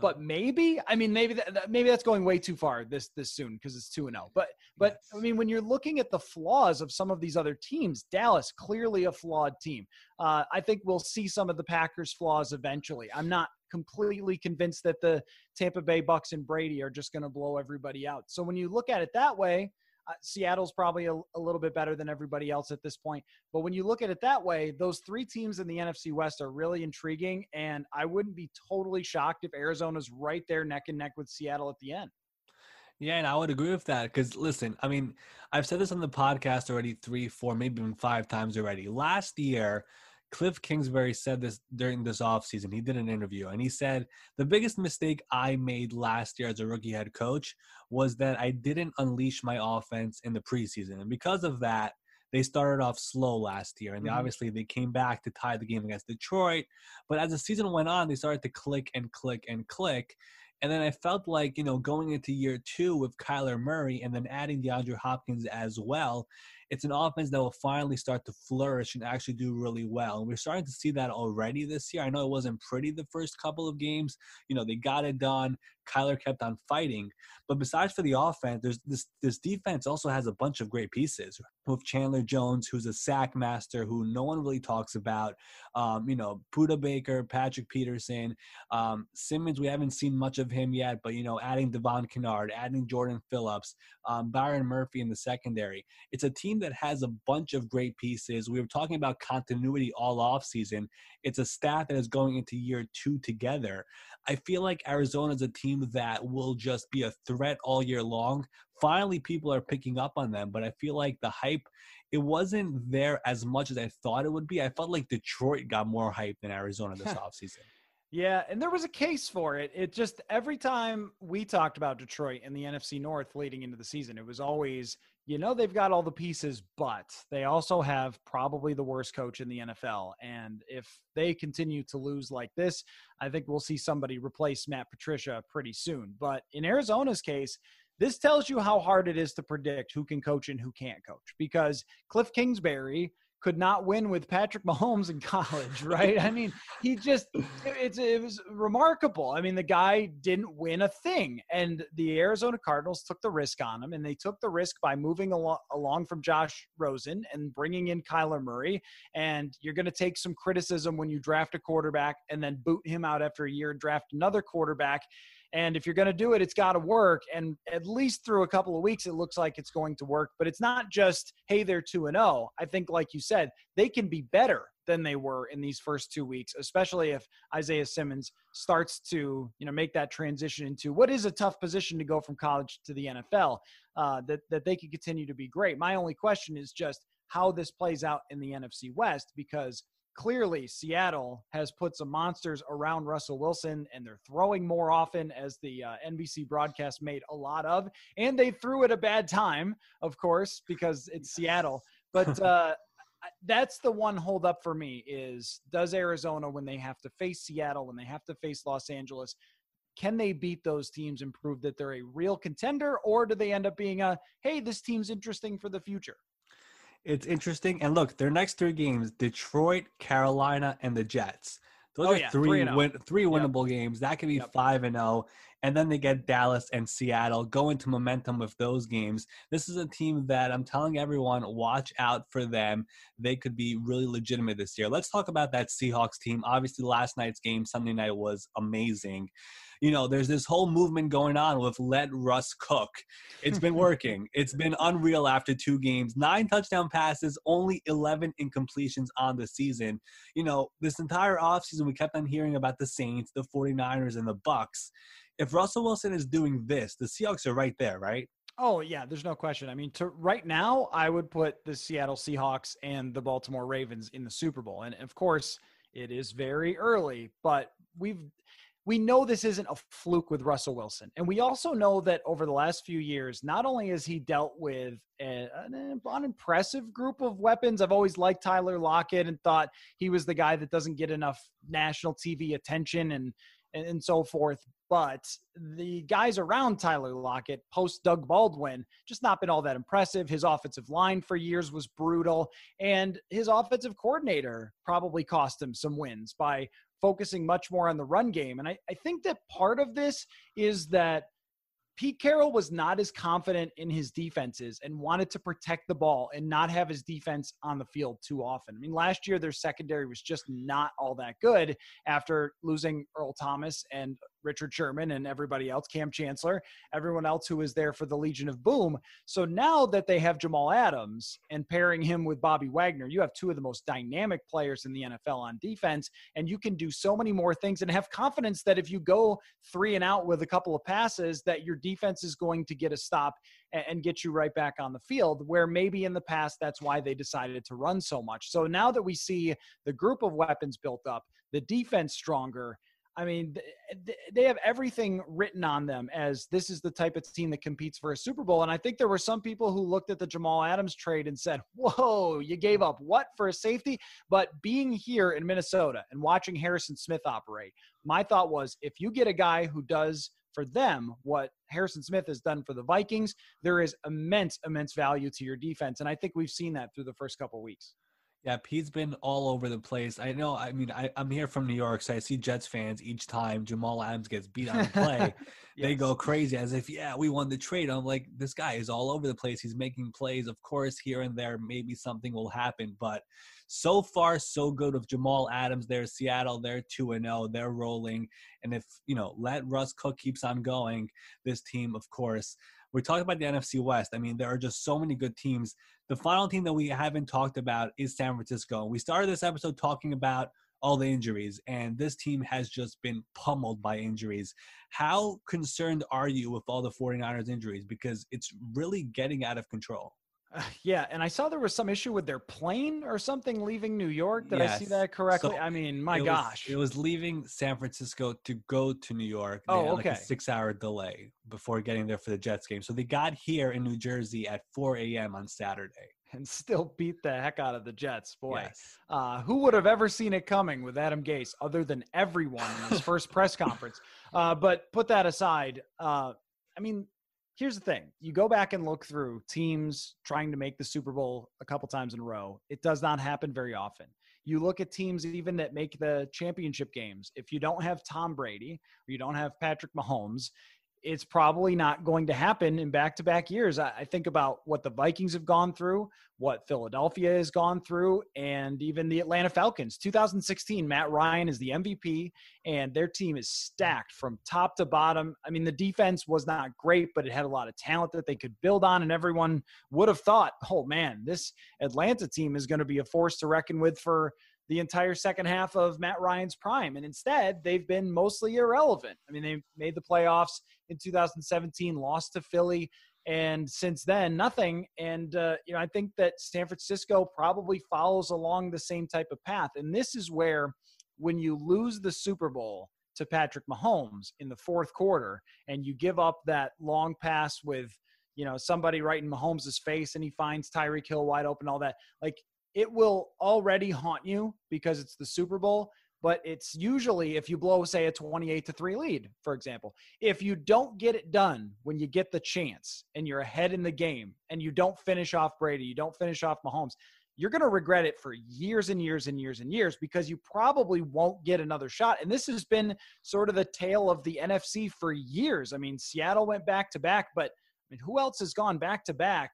but maybe I mean maybe that, maybe that's going way too far this this soon because it's two and zero. But but yes. I mean when you're looking at the flaws of some of these other teams, Dallas clearly a flawed team. Uh, I think we'll see some of the Packers' flaws eventually. I'm not completely convinced that the Tampa Bay Bucks and Brady are just going to blow everybody out. So when you look at it that way, Uh, Seattle's probably a, a, little bit better than everybody else at this point. But when you look at it that way, those three teams in the NFC West are really intriguing. And I wouldn't be totally shocked if Arizona's right there neck and neck with Seattle at the end. Yeah, and I would agree with that because listen, I mean, I've said this on the podcast already three, four, maybe even five times already. Last year, Cliff Kingsbury said this during this offseason. He did an interview and he said, The biggest mistake I made last year as a rookie head coach was that I didn't unleash my offense in the preseason. And because of that, they started off slow last year and mm-hmm. obviously they came back to tie the game against Detroit. But as the season went on, they started to click and click and click. And then I felt like, you know, going into year two with Kyler Murray and then adding DeAndre Hopkins as well, it's an offense that will finally start to flourish and actually do really well. And we're starting to see that already this year. I know it wasn't pretty the first couple of games. You know, they got it done. Kyler kept on fighting. But besides for the offense, there's this this defense also has a bunch of great pieces with Chandler Jones, who's a sack master, who no one really talks about. Um, you know, Budda Baker, Patrick Peterson, um, Simmons. We haven't seen much of him yet, but you know, adding Devon Kennard, adding Jordan Phillips, um, Byron Murphy in the secondary. It's a team that has a bunch of great pieces. We were talking about continuity all off season. It's a staff that is going into year two together. I feel like Arizona is a team that will just be a threat all year long. Finally, people are picking up on them, but I feel like the hype it wasn't there as much as I thought it would be. I felt like Detroit got more hype than Arizona this [laughs] offseason. Yeah, and there was a case for it. It just every time we talked about Detroit and the NFC North leading into the season, it was always, you know, they've got all the pieces, but they also have probably the worst coach in the NFL. And if they continue to lose like this, I think we'll see somebody replace Matt Patricia pretty soon. But in Arizona's case, this tells you how hard it is to predict who can coach and who can't coach because Cliff Kingsbury could not win with Patrick Mahomes in [laughs] college, right? I mean, he just it's it was remarkable. I mean, the guy didn't win a thing, and the Arizona Cardinals took the risk on him, and they took the risk by moving along, along from Josh Rosen and bringing in Kyler Murray. And you're going to take some criticism when you draft a quarterback and then boot him out after a year, draft another quarterback. And if you're going to do it, it's got to work. And at least through a couple of weeks, it looks like it's going to work. But it's not just, hey, they're 2 and 0. I think, like you said, they can be better than they were in these first two weeks, especially if Isaiah Simmons starts to, you know, make that transition into what is a tough position to go from college to the NFL. Uh, that that they can continue to be great. My only question is just how this plays out in the NFC West because clearly Seattle has put some monsters around Russell Wilson and they're throwing more often as the uh, NBC broadcast made a lot of and they threw at a bad time of course because it's Seattle. But [laughs] uh, that's the one hold up for me is does Arizona when they have to face Seattle when they have to face Los Angeles can they beat those teams and prove that they're a real contender or do they end up being a hey this team's interesting for the future it's interesting. And look, their next three games: Detroit, Carolina, and the Jets. Those oh, are yeah. three three, oh. win, three winnable yep. games. That could be yep. five and zero. Oh. And then they get Dallas and Seattle. Go into momentum with those games. This is a team that I'm telling everyone, watch out for them. They could be really legitimate this year. Let's talk about that Seahawks team. Obviously, last night's game, Sunday night, was amazing you know, there's this whole movement going on with let Russ cook. It's been [laughs] working. it's been unreal after two games. Nine touchdown passes, only 11 incompletions on the season. You know, this entire offseason, we kept on hearing about the Saints, the 49ers, and the Bucks. If Russell Wilson is doing this, the Seahawks are right there, right? Oh yeah, there's no question. I mean, to right now, I would put the Seattle Seahawks and the Baltimore Ravens in the Super Bowl, and of course, it is very early, but we've we know this isn't a fluke with Russell Wilson. And we also know that over the last few years, not only has he dealt with an unimpressive group of weapons, I've always liked Tyler Lockett and thought he was the guy that doesn't get enough national TV attention and, and, and so forth. But the guys around Tyler Lockett, post Doug Baldwin, just not been all that impressive. His offensive line for years was brutal, and his offensive coordinator probably cost him some wins by focusing much more on the run game. And I, I think that part of this is that Pete Carroll was not as confident in his defenses and wanted to protect the ball and not have his defense on the field too often. I mean, last year their secondary was just not all that good after losing Earl Thomas and Richard Sherman and everybody else, Kam Chancellor, everyone else who was there for the Legion of Boom. So now that they have Jamal Adams and pairing him with Bobby Wagner, you have two of the most dynamic players in the NFL on defense, and you can do so many more things and have confidence that if you go three and out with a couple of passes, that your defense is going to get a stop and get you right back on the field. Where maybe in the past, that's why they decided to run so much. So now that we see the group of weapons built up, the defense stronger, I mean, they have everything written on them as this is the type of team that competes for a Super Bowl. And I think there were some people who looked at the Jamal Adams trade and said, [laughs] Whoa, you gave up what for a safety? But being here in Minnesota and watching Harrison Smith operate, my thought was if you get a guy who does for them what Harrison Smith has done for the Vikings, there is immense, immense value to your defense. And I think we've seen that through the first couple weeks. Yeah, he's been all over the place. I know. I mean, I, am here from New York, so I see Jets fans each time Jamal Adams gets beat on the play. yes. [laughs] They go crazy as if, yeah, we won the trade. I'm like, this guy is all over the place. He's making plays. Of course, here and there, maybe something will happen. But so far, so good with Jamal Adams there. Seattle, they're 2 and 0. They're rolling. And if, you know, let Russ Cook keeps on going, this team, of course, we're talking about the NFC West. I mean, there are just so many good teams. The final team that we haven't talked about is San Francisco. We started this episode talking about all the injuries, and this team has just been pummeled by injuries. How concerned are you with all the 49ers injuries? Because it's really getting out of control. Uh, yeah, and I saw there was some issue with their plane or something leaving New York. Did yes. I see that correctly? So I mean, my it gosh. Was, it was leaving San Francisco to go to New York. They oh, okay. Like a six-hour delay before getting there for the Jets game. So they got here in New Jersey at 4 a.m. on Saturday. And still beat the heck out of the Jets. Boy, yes. uh, who would have ever seen it coming with Adam Gase other than everyone in his [laughs] first press conference? Uh, but put that aside. Uh, I mean, here's the thing. You go back and look through teams trying to make the super bowl a couple times in a row. It does not happen very often. You look at teams even that make the championship games. If you don't have tom brady or you don't have patrick mahomes it's probably not going to happen in back to back years. I, I, think about what the Vikings have gone through, what Philadelphia has gone through, and even the Atlanta Falcons. 2016, Matt Ryan is the MVP, and their team is stacked from top to bottom. I mean, the defense was not great, but it had a lot of talent that they could build on, and everyone would have thought, oh man, this Atlanta team is going to be a force to reckon with for the entire second half of Matt Ryan's prime. And instead, they've been mostly irrelevant. I mean, they made the playoffs in 2017, lost to Philly, and since then, nothing. And, uh, you know, I think that San Francisco probably follows along the same type of path. And this is where, when you lose the Super Bowl, to Patrick Mahomes in the fourth quarter, and you give up that long pass with, you know, somebody right in Mahomes' face, and he finds Tyreek Hill wide open, all that. Like it will already haunt you because it's the Super Bowl. But it's usually if you blow, say, a 28 to 3 lead, for example. If you don't get it done when you get the chance and you're ahead in the game and you don't finish off Brady, you don't finish off Mahomes, you're going to regret it for years and years and years and years because you probably won't get another shot. And this has been sort of the tale of the NFC for years. I mean, Seattle went back to back, but I mean, who else has gone back to back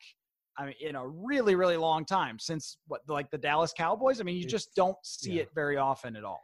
I mean, in a really, really long time since what, like the Dallas Cowboys. I mean, you just don't see yeah. it very often at all.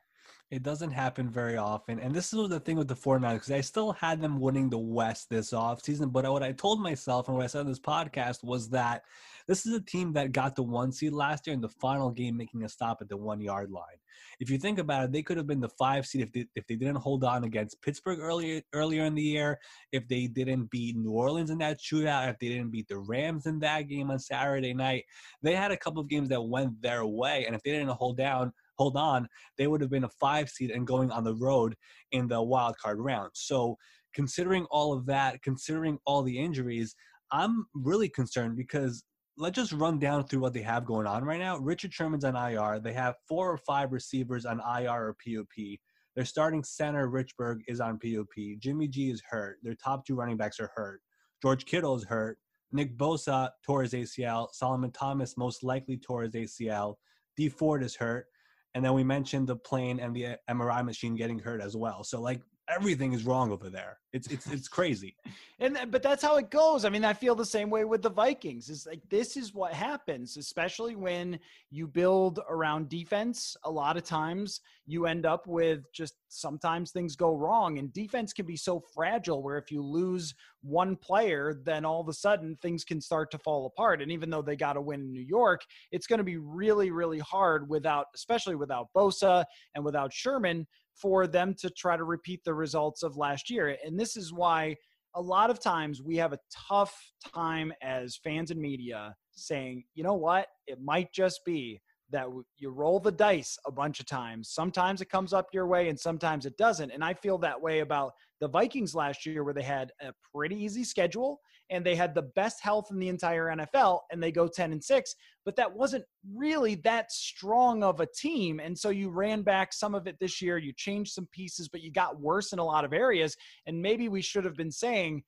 It doesn't happen very often. And this is the thing with the 49ers, because I still had them winning the West this offseason. But what I told myself and what I said on this podcast was that this is a team that got the one seed last year in the final game, making a stop at the one yard line. If you think about it, they could have been the five seed if they, if they didn't hold on against Pittsburgh earlier earlier in the year, if they didn't beat New Orleans in that shootout, if they didn't beat the Rams in that game on Saturday night. They had a couple of games that went their way, and if they didn't hold down, hold on, they would have been a five seed and going on the road in the wild card round. So considering all of that, considering all the injuries, I'm really concerned because let's just run down through what they have going on right now. Richard Sherman's on IR. They have four or five receivers on IR or PUP. Their starting center, Richburg, is on PUP. Jimmy G is hurt. Their top two running backs are hurt. George Kittle is hurt. Nick Bosa tore his ACL. Solomon Thomas most likely tore his ACL. Dee Ford is hurt. And then we mentioned the plane and the MRI machine getting hurt as well. So like everything is wrong over there. It's it's it's crazy. [laughs] and but that's how it goes. I mean, I feel the same way with the Vikings. It's like this is what happens, especially when you build around defense. A lot of times you end up with just sometimes things go wrong and defense can be so fragile where if you lose one player, then all of a sudden things can start to fall apart. And even though they got to win in New York, it's going to be really really hard without especially without Bosa and without Sherman for them to try to repeat the results of last year. And this is why a lot of times we have a tough time as fans and media saying, you know what, it might just be that you roll the dice a bunch of times. Sometimes it comes up your way and sometimes it doesn't. And I feel that way about the Vikings last year, where they had a pretty easy schedule and they had the best health in the entire NFL and they go 10 and 6, but that wasn't really that strong of a team. And so you ran back some of it this year, you changed some pieces, but you got worse in a lot of areas. And maybe we should have been saying,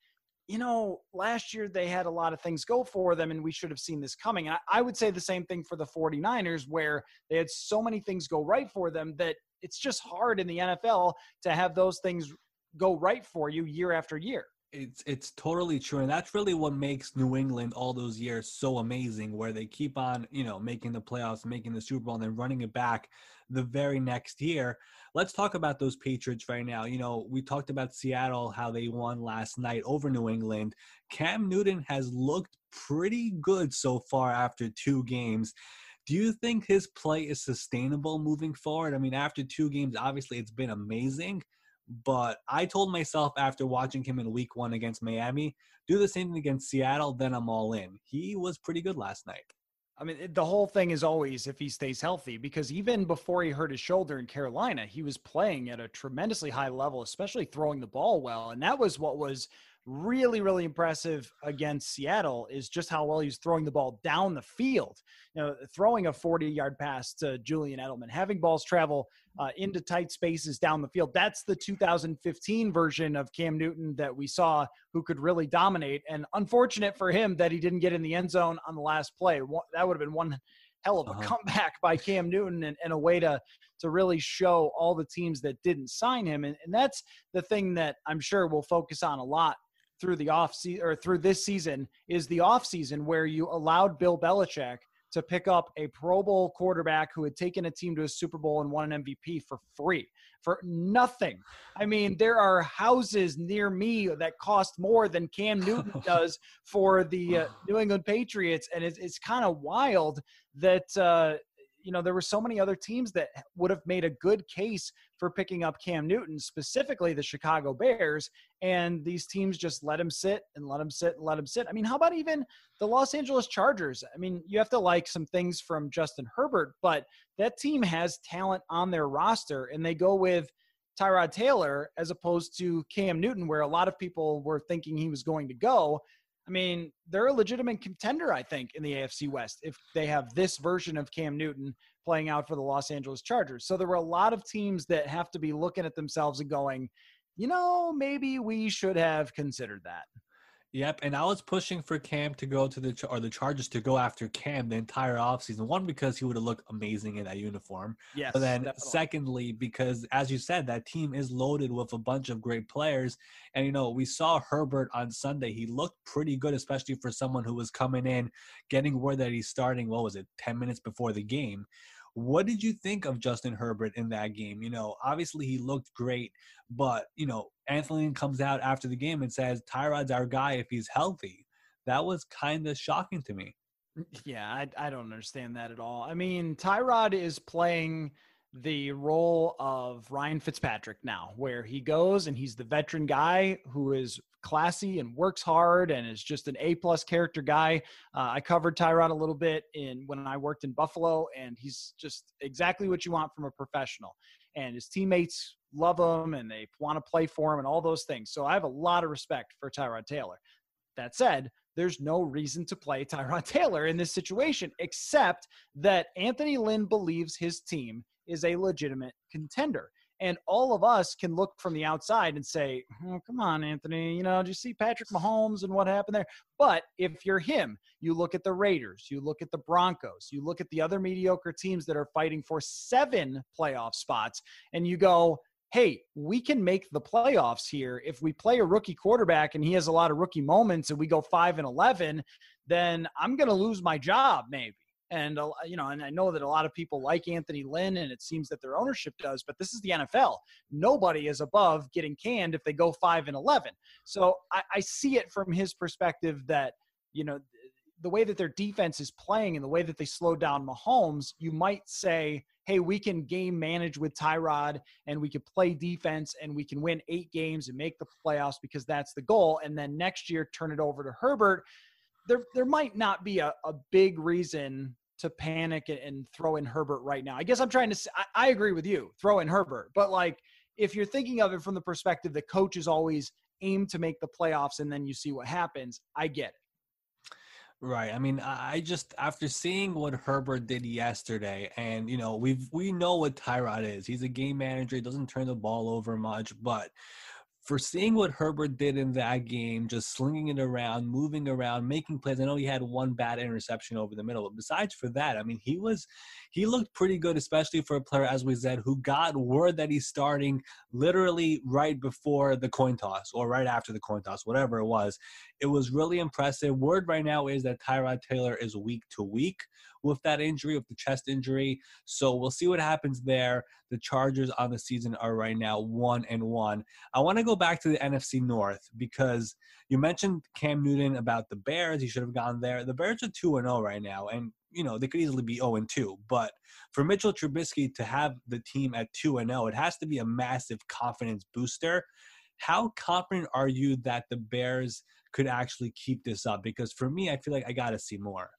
you know, last year they had a lot of things go for them and we should have seen this coming. I, I, would say the same thing for the 49ers, where they had so many things go right for them that it's just hard in the NFL to have those things go right for you year after year. It's it's totally true, and that's really what makes New England all those years so amazing. Where they keep on, you know, making the playoffs, making the Super Bowl, and then running it back the very next year. Let's talk about those Patriots right now. You know, we talked about Seattle, how they won last night over New England. Cam Newton has looked pretty good so far after two games. Do you think his play is sustainable moving forward? I mean, after two games, obviously it's been amazing. But I told myself after watching him in week one against Miami, do the same thing against Seattle, then I'm all in. He was pretty good last night. I mean, the whole thing is always if he stays healthy, because even before he hurt his shoulder in Carolina, he was playing at a tremendously high level, especially throwing the ball well. And that was what was really, really impressive against Seattle is just how well he's throwing the ball down the field. You know, throwing a 40 yard pass to Julian Edelman, having balls travel uh, into tight spaces down the field. That's the 2015 version of Cam Newton that we saw who could really dominate. And unfortunate for him that he didn't get in the end zone on the last play. That would have been one hell of a uh-huh. comeback by Cam Newton and, and, a way to to really show all the teams that didn't sign him. And, and that's the thing that I'm sure we'll focus on a lot through the off season or through this season is the off season where you allowed Bill Belichick to pick up a Pro Bowl quarterback who had taken a team to a Super Bowl and won an MVP for free, for nothing. I mean, there are houses near me that cost more than Cam [laughs] Newton does for the uh, New England Patriots, and it's, it's kind of wild that uh, you know, there were so many other teams that would have made a good case for picking up Cam Newton, specifically the Chicago Bears. And these teams just let him sit and let him sit and let him sit. I mean, how about even the Los Angeles Chargers? I mean, you have to like some things from Justin Herbert, but that team has talent on their roster and they go with Tyrod Taylor as opposed to Cam Newton, where a lot of people were thinking he was going to go. I mean, they're a legitimate contender, I think, in the AFC West if they have this version of Cam Newton playing out for the Los Angeles Chargers. So there were a lot of teams that have to be looking at themselves and going, you know, maybe we should have considered that. Yep, and I was pushing for Cam to go to the or the Chargers to go after Cam the entire offseason. One because he would have looked amazing in that uniform. Yes. But then definitely. secondly, because as you said, that team is loaded with a bunch of great players. And you know, we saw Herbert on Sunday. He looked pretty good, especially for someone who was coming in, getting word that he's starting, what was it, 10 minutes before the game What did you think of Justin Herbert in that game? You know, obviously he looked great, but you know, Anthony comes out after the game and says Tyrod's our guy if he's healthy. That was kind of shocking to me. Mm, yeah, I, I don't understand that at all. I mean, Tyrod is playing the role of Ryan Fitzpatrick now, where he goes and he's the veteran guy who is classy and works hard and is just an A plus character guy. Uh, I covered Tyrod a little bit in when I worked in Buffalo, and he's just exactly what you want from a professional. And his teammates love him and they want to play for him and all those things. So I have a lot of respect for Tyrod Taylor. That said, there's no reason to play [laughs] Tyrod Taylor in this situation, except that Anthony Lynn believes his team is a legitimate contender. And all of us can look from the outside and say, oh, come on, Anthony, you know, did you see Patrick Mahomes and what happened there? But if you're him, you look at the Raiders, you look at the Broncos, you look at the other mediocre teams that are fighting for seven playoff spots, and you go, hey, we can make the playoffs here. If we play a rookie quarterback and he has a lot of rookie moments and we go 5 and 11, then I'm going to lose my job maybe. And uh, you know, and I know that a lot of people like Anthony Lynn, and it seems that their ownership does. But this is the NFL. Nobody is above getting canned if they go five and eleven. So I, I see it from his perspective that you know the way that their defense is playing and the way that they slowed down Mahomes. You might say, hey, we can game manage with Tyrod and we can play defense and we can win eight games and make the playoffs because that's the goal. And then next year turn it over to Herbert. There, there might not be a, a big reason to panic and throw in Herbert right now. I guess I'm trying to. I, I agree with you. Throw in Herbert, but like if you're thinking of it from the perspective that coaches always aim to make the playoffs and then you see what happens, I get it. Right. I mean, I just after seeing what Herbert did yesterday, and you know, we've we know what Tyrod is. He's a game manager. He doesn't turn the ball over much, but for seeing what Herbert did in that game, just slinging it around, moving around, making plays. I know he had one bad interception over the middle, but besides for that, I mean, he was he looked pretty good, especially for a player as we said who got word that he's starting literally right before the coin toss or right after the coin toss, whatever it was. It was really impressive. Word right now is that Tyrod Taylor is week to week with that injury, with the chest injury. So we'll see what happens there. The Chargers on the season are right now one and one. I want to go back to the NFC North because you mentioned Cam Newton about the Bears. He should have gone there. The Bears are two and zero oh right now, and you know they could easily be zero and two. But for Mitchell Trubisky to have the team at two and zero, it has to be a massive confidence booster. How confident are you that the Bears could actually keep this up? Because for me, I feel like I got to see more.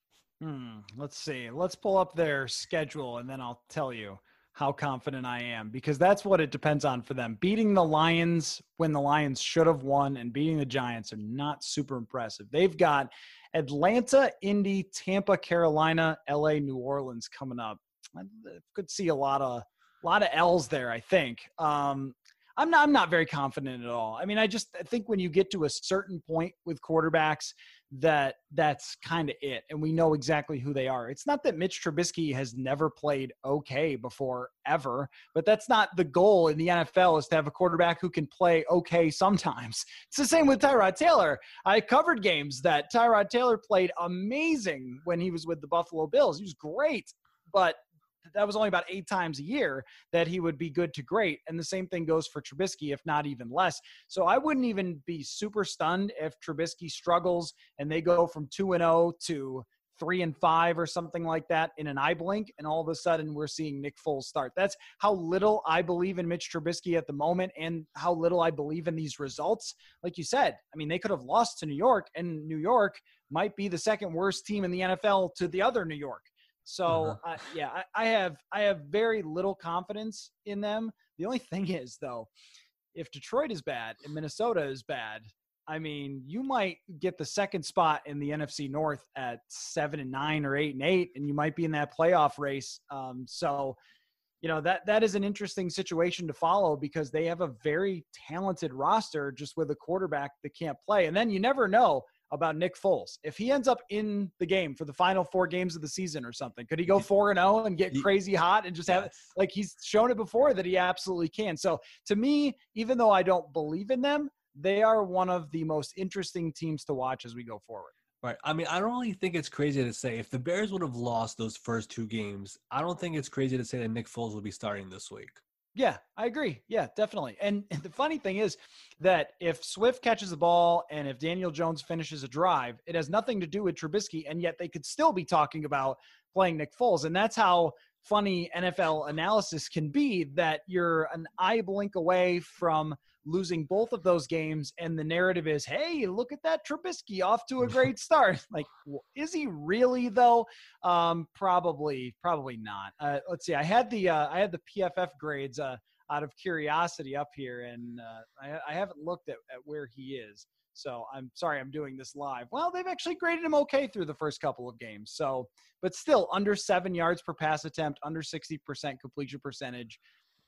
Hmm, let's see. Let's pull up their schedule and then I'll tell you how confident I am because that's what it depends on for them. Beating the Lions when the Lions should have won and beating the Giants are not super impressive. They've got Atlanta, Indy, Tampa, Carolina, LA, New Orleans coming up. I could see a lot of a lot of L's there, I think. Um, I'm not I'm not very confident at all. I mean, I just I think when you get to a certain point with quarterbacks that that's kind of it and we know exactly who they are. It's not that Mitch Trubisky has never played okay before ever, but that's not the goal in the NFL is to have a quarterback who can play okay sometimes. [laughs] It's the same with Tyrod Taylor. I covered games that Tyrod Taylor played amazing when he was with the Buffalo Bills. He was great, but that was only about eight times a year that he would be good to great. And the same thing goes for Trubisky, if not even less. So I wouldn't even be super stunned if Trubisky struggles and they go from 2 and 0 to three and five or something like that in an eye blink, and all of a sudden we're seeing Nick Foles start. That's how little I believe in Mitch Trubisky at the moment, and how little I believe in these results. Like you said, I mean, they could have lost to New York, and New York might be the second worst team in the NFL to the other New York. So uh-huh. uh, yeah, I, I have I have very little confidence in them. The only thing is though, if Detroit is bad and Minnesota is bad, I mean, you might get the second spot in the NFC North at seven and nine or eight and eight, and you might be in that playoff race. Um, so, you know that that is an interesting situation to follow because they have a very talented roster just with a quarterback that can't play, and then you never know about Nick Foles. If he ends up in the game for the final four games of the season or something, could he go four and zero oh and get crazy hot and just have like he's shown it before that he absolutely can. So to me, even though I don't believe in them, they are one of the most interesting teams to watch as we go forward. Right. I mean, I don't really think it's crazy to say if the Bears would have lost those first two games, I don't think it's crazy to say that Nick Foles will be starting this week. Yeah, I agree. Yeah, definitely. And, the funny thing is that if Swift catches the ball and if Daniel Jones finishes a drive, it has nothing to do with Trubisky, and yet they could still be talking about playing Nick Foles. And that's how funny NFL analysis can be that you're an eye blink away from losing both of those games and the narrative is hey look at that Trubisky off to a [laughs] great start [laughs] like is he really though um probably probably not uh, let's see I had the uh, I had the PFF grades uh out of curiosity up here and uh, I, I haven't looked at, at where he is so I'm sorry I'm doing this live. Well, they've actually graded him okay through the first couple of games. So, but still under seven yards per pass attempt, under 60% completion percentage.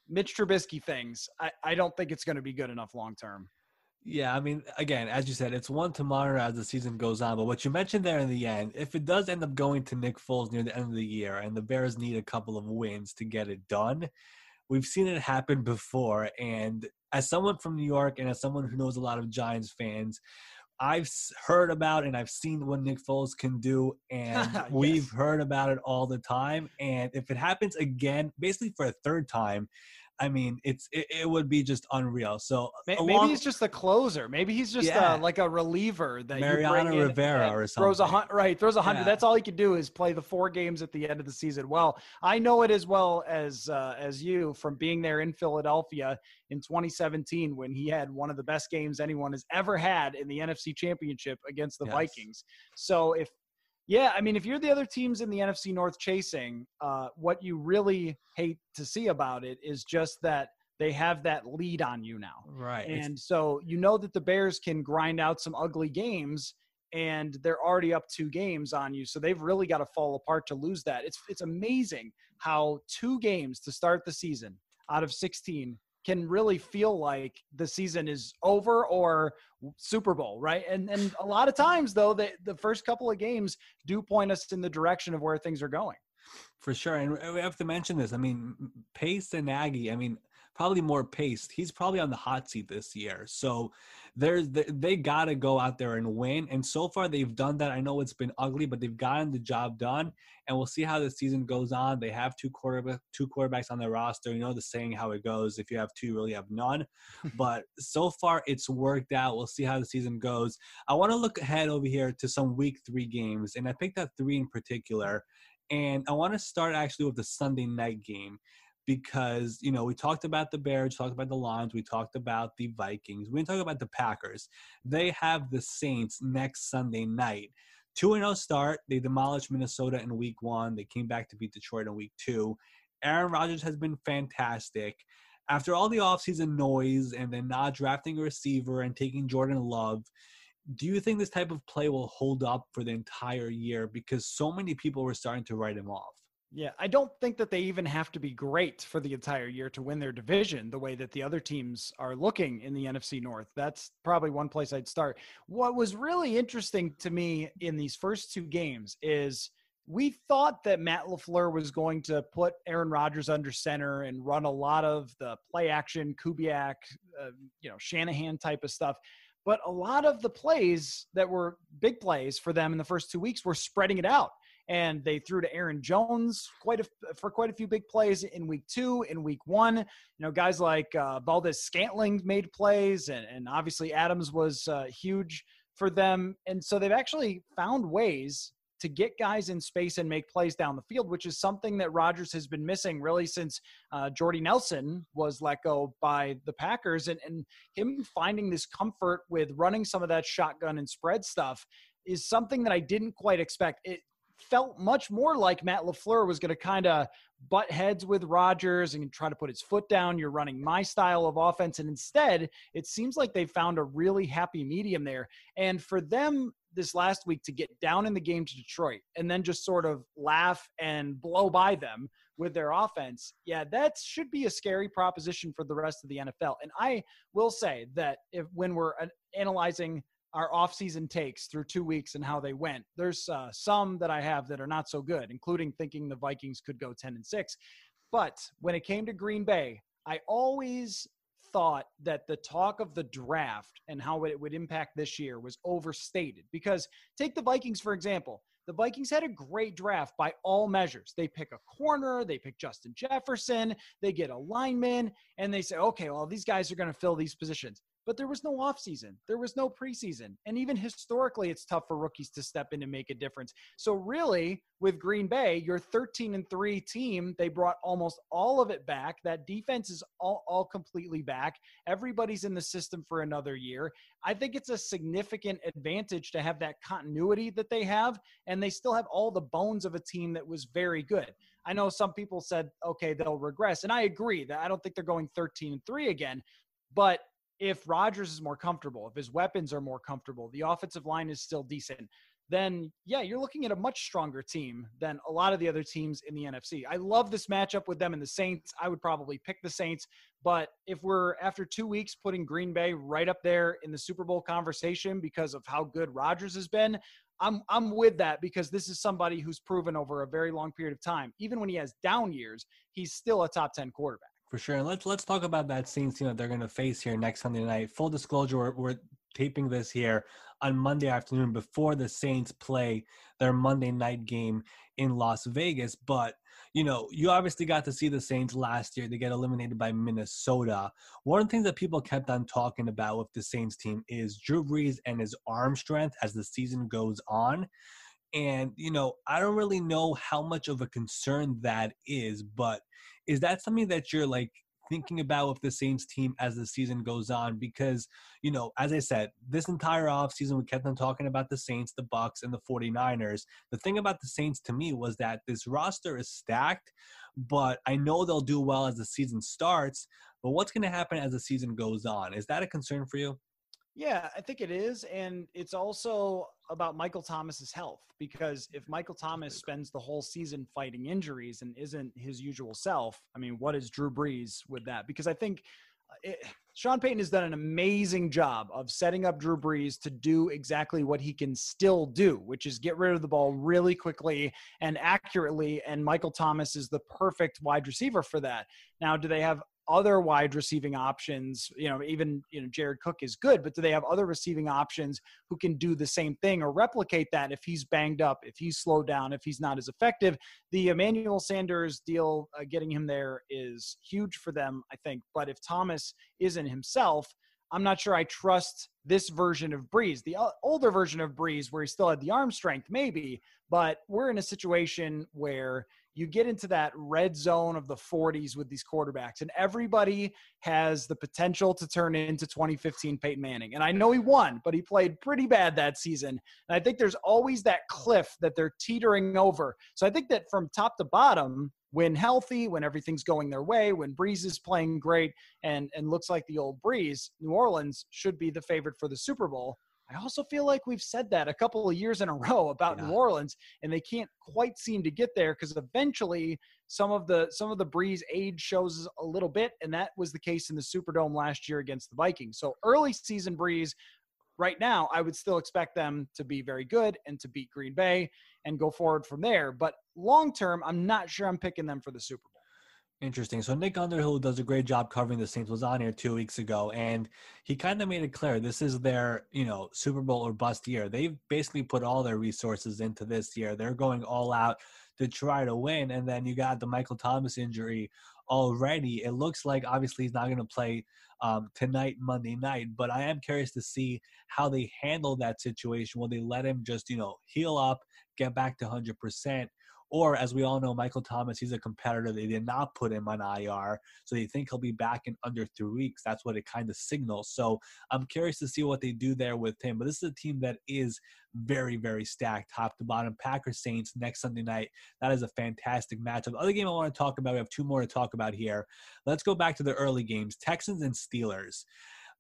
Mitch Trubisky things, I, I don't think it's going to be good enough long term. Yeah, I mean, again, as you said, it's one to monitor as the season goes on. But what you mentioned there in the end, if it does end up going to Nick Foles near the end of the year and the Bears need a couple of wins to get it done, we've seen it happen before. And as someone from New York and as someone who knows a lot of Giants fans, I've heard about and I've seen what Nick Foles can do, and [laughs] yes. we've heard about it all the time. And if it happens again, basically for a third time, I mean, it's it, it, would be just unreal. So maybe, along, he's just a closer. Maybe he's just yeah. a, like a reliever that Mariano Rivera or something. Throws a hundred, right? Throws a hundred. Yeah. That's all he can do is play the four games at the end of the season. Well, I know it as well as uh, as you from being there in Philadelphia in 2017 when he had one of the best games anyone has ever had in the NFC Championship against the yes. Vikings. So if yeah, I mean, if you're the other teams in the NFC North chasing, uh, what you really hate to see about it is just that they have that lead on you now. Right. And it's- so you know that the Bears can grind out some ugly games and they're already up two games on you. So they've really got to fall apart to lose that. It's it's amazing how two games to start the season out of 16 can really feel like the season is over or Super Bowl, right? And and a lot of times though, the the first couple of games do point us in the direction of where things are going. For sure, and we have to mention this. I mean, Pace and Nagy. I mean, probably more paced. He's probably on the hot seat this year. So there's they got to go out there and win. And so far they've done that. I know it's been ugly, but they've gotten the job done. And we'll see how the season goes on. They have two quarterback two quarterbacks on their roster. You know the saying how it goes. If you have two, you really have none. [laughs] but so far it's worked out. We'll see how the season goes. I want to look ahead over here to some week three games, and I picked out three in particular. And I want to start actually with the Sunday night game because you know we talked about the Bears, talked about the Lions, we talked about the Vikings, we didn't talk about the Packers. They have the Saints next Sunday night. 2 0 start. They demolished Minnesota in week one. They came back to beat Detroit in week two. Aaron Rodgers has been fantastic. After all the offseason noise and then not drafting a receiver and taking Jordan Love, do you think this type of play will hold up for the entire year? Because so many people were starting to write him off. Yeah, I don't think that they even have to be great for the entire year to win their division the way that the other teams are looking in the NFC North. That's probably one place I'd start. What was really interesting to me in these first two games is we thought that Matt LaFleur was going to put Aaron Rodgers under center and run a lot of the play action, Kubiak, uh, you know, Shanahan type of stuff. But a lot of the plays that were big plays for them in the first two weeks were spreading it out and they threw to Aaron Jones quite a, for quite a few big plays in week two, in week one. You know, guys like uh, Valdes-Scantling made plays, and, and obviously Adams was uh, huge for them. And so they've actually found ways to get guys in space and make plays down the field, which is something that Rodgers has been missing really since uh, Jordy Nelson was let go by the Packers. And, and him finding this comfort with running some of that shotgun and spread stuff is something that I didn't quite expect. It felt much more like Matt LaFleur was going to kind of butt heads with Rodgers and try to put his foot down. You're running my style of offense. And instead, it seems like they found a really happy medium there. And for them this last week to get down in the game to Detroit and then just sort of laugh and blow by them with their offense, yeah, that should be a scary proposition for the rest of the NFL. And I will say that if when we're uh, analyzing our off-season takes through two weeks and how they went. There's uh, some that I have that are not so good, including thinking the Vikings could go 10 and 6. But when it came to Green Bay, I always thought that the talk of the draft and how it would impact this year was overstated. Because take the Vikings, for example. The Vikings had a great draft by all measures. They pick a corner, they pick Justin Jefferson, they get a lineman, and they say, okay, well, these guys are going to fill these positions but there was no offseason. There was no preseason. And even historically, it's tough for rookies to step in and make a difference. So, really, with Green Bay, your 13 and 3 team, they brought almost all of it back. That defense is all, all completely back. Everybody's in the system for another year. I think it's a significant advantage to have that continuity that they have. And they still have all the bones of a team that was very good. I know some people said, okay, they'll regress. And I agree that I don't think they're going 13 and 3 again. But if Rodgers is more comfortable, if his weapons are more comfortable, the offensive line is still decent, then yeah, you're looking at a much stronger team than a lot of the other teams in the NFC. I love this matchup with them and the Saints. I would probably pick the Saints, but if we're after two weeks putting Green Bay right up there in the Super Bowl conversation because of how good Rodgers has been, I'm I'm with that because this is somebody who's proven over a very long period of time. Even when he has down years, he's still a top 10 quarterback. For sure. And let's let's talk about that Saints team that they're going to face here next Sunday night. Full disclosure, we're, we're taping this here on Monday afternoon before the Saints play their Monday night game in Las Vegas. But you know, you obviously got to see the Saints last year. They get eliminated by Minnesota. One of the things that people kept on talking about with the Saints team is Drew Brees and his arm strength as the season goes on. And, you know, I don't really know how much of a concern that is, but is that something that you're like thinking about with the Saints team as the season goes on? Because, you know, as I said, this entire offseason we kept on talking about the Saints, the Bucks and the 49ers. The thing about the Saints to me was that this roster is stacked, but I know they'll do well as the season starts. But what's going to happen as the season goes on? Is that a concern for you? Yeah, I think it is. And it's also about Michael Thomas's health because if Michael Thomas spends the whole season fighting injuries and isn't his usual self, I mean, what is Drew Brees with that? Because I think uh, it, Sean Payton has done an amazing job of setting up Drew Brees to do exactly what he can still do, which is get rid of the ball really quickly and accurately. And Michael Thomas is the perfect wide receiver for that. Now, do they have other wide receiving options? You know, even you know Jared Cook is good, but do they have other receiving options who can do the same thing or replicate that if he's banged up, if he's slowed down, if he's not as effective? The Emmanuel Sanders deal, uh, getting him there is huge for them, I think. But if Thomas isn't himself, I'm not sure I trust this version of Brees. The older version of Brees, where he still had the arm strength, maybe, but we're in a situation where you get into that red zone of the 40s with these quarterbacks, and everybody has the potential to turn into 2015 Peyton Manning. And I know he won, but he played pretty bad that season. And I think there's always that cliff that they're teetering over. So I think that from top to bottom, when healthy, when everything's going their way, when Brees is playing great and, and looks like the old Brees, New Orleans should be the favorite for the Super Bowl. I also feel like we've said that a couple of years in a [laughs] row about yeah. New Orleans, and they can't quite seem to get there because eventually some of the some of the Brees age shows a little bit, and that was the case in the Superdome last year against the Vikings. So early season Brees. right now, I would still expect them to be very good and to beat Green Bay and go forward from there. But long term, I'm not sure I'm picking them for the Super Bowl. Interesting. So Nick Underhill does a great job covering the Saints. Was on here two weeks ago, and he kind of made it clear this is their, you know, Super Bowl or bust year. They've basically put all their resources into this year. They're going all out to try to win, and then you got the Michael Thomas injury already. It looks like obviously he's not going to play um, tonight, Monday night, but I am curious to see how they handle that situation. Will they let him just, you know, heal up, get back to 100%? Or, as we all know, Michael Thomas, he's a competitor. They did not put him on IR. So they think he'll be back in under three weeks. That's what it kind of signals. So I'm curious to see what they do there with him. But this is a team that is very, very stacked, top to bottom. Packers Saints next Sunday night. That is a fantastic matchup. The other game I want to talk about, we have two more to talk about here. Let's go back to the early games Texans and Steelers.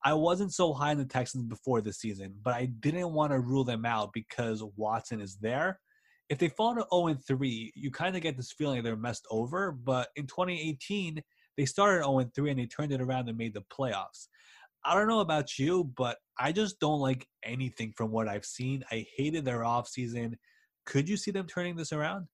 I wasn't so high on the Texans before the season, but I didn't want to rule them out because Watson is there if they fall to 0 and 3, you kind of get this feeling they're messed over. But in 2018, they started 0 and 3 and they turned it around and made the playoffs. I don't know about you, but I just don't like anything from what I've seen. I hated their offseason. Could you see them turning this around?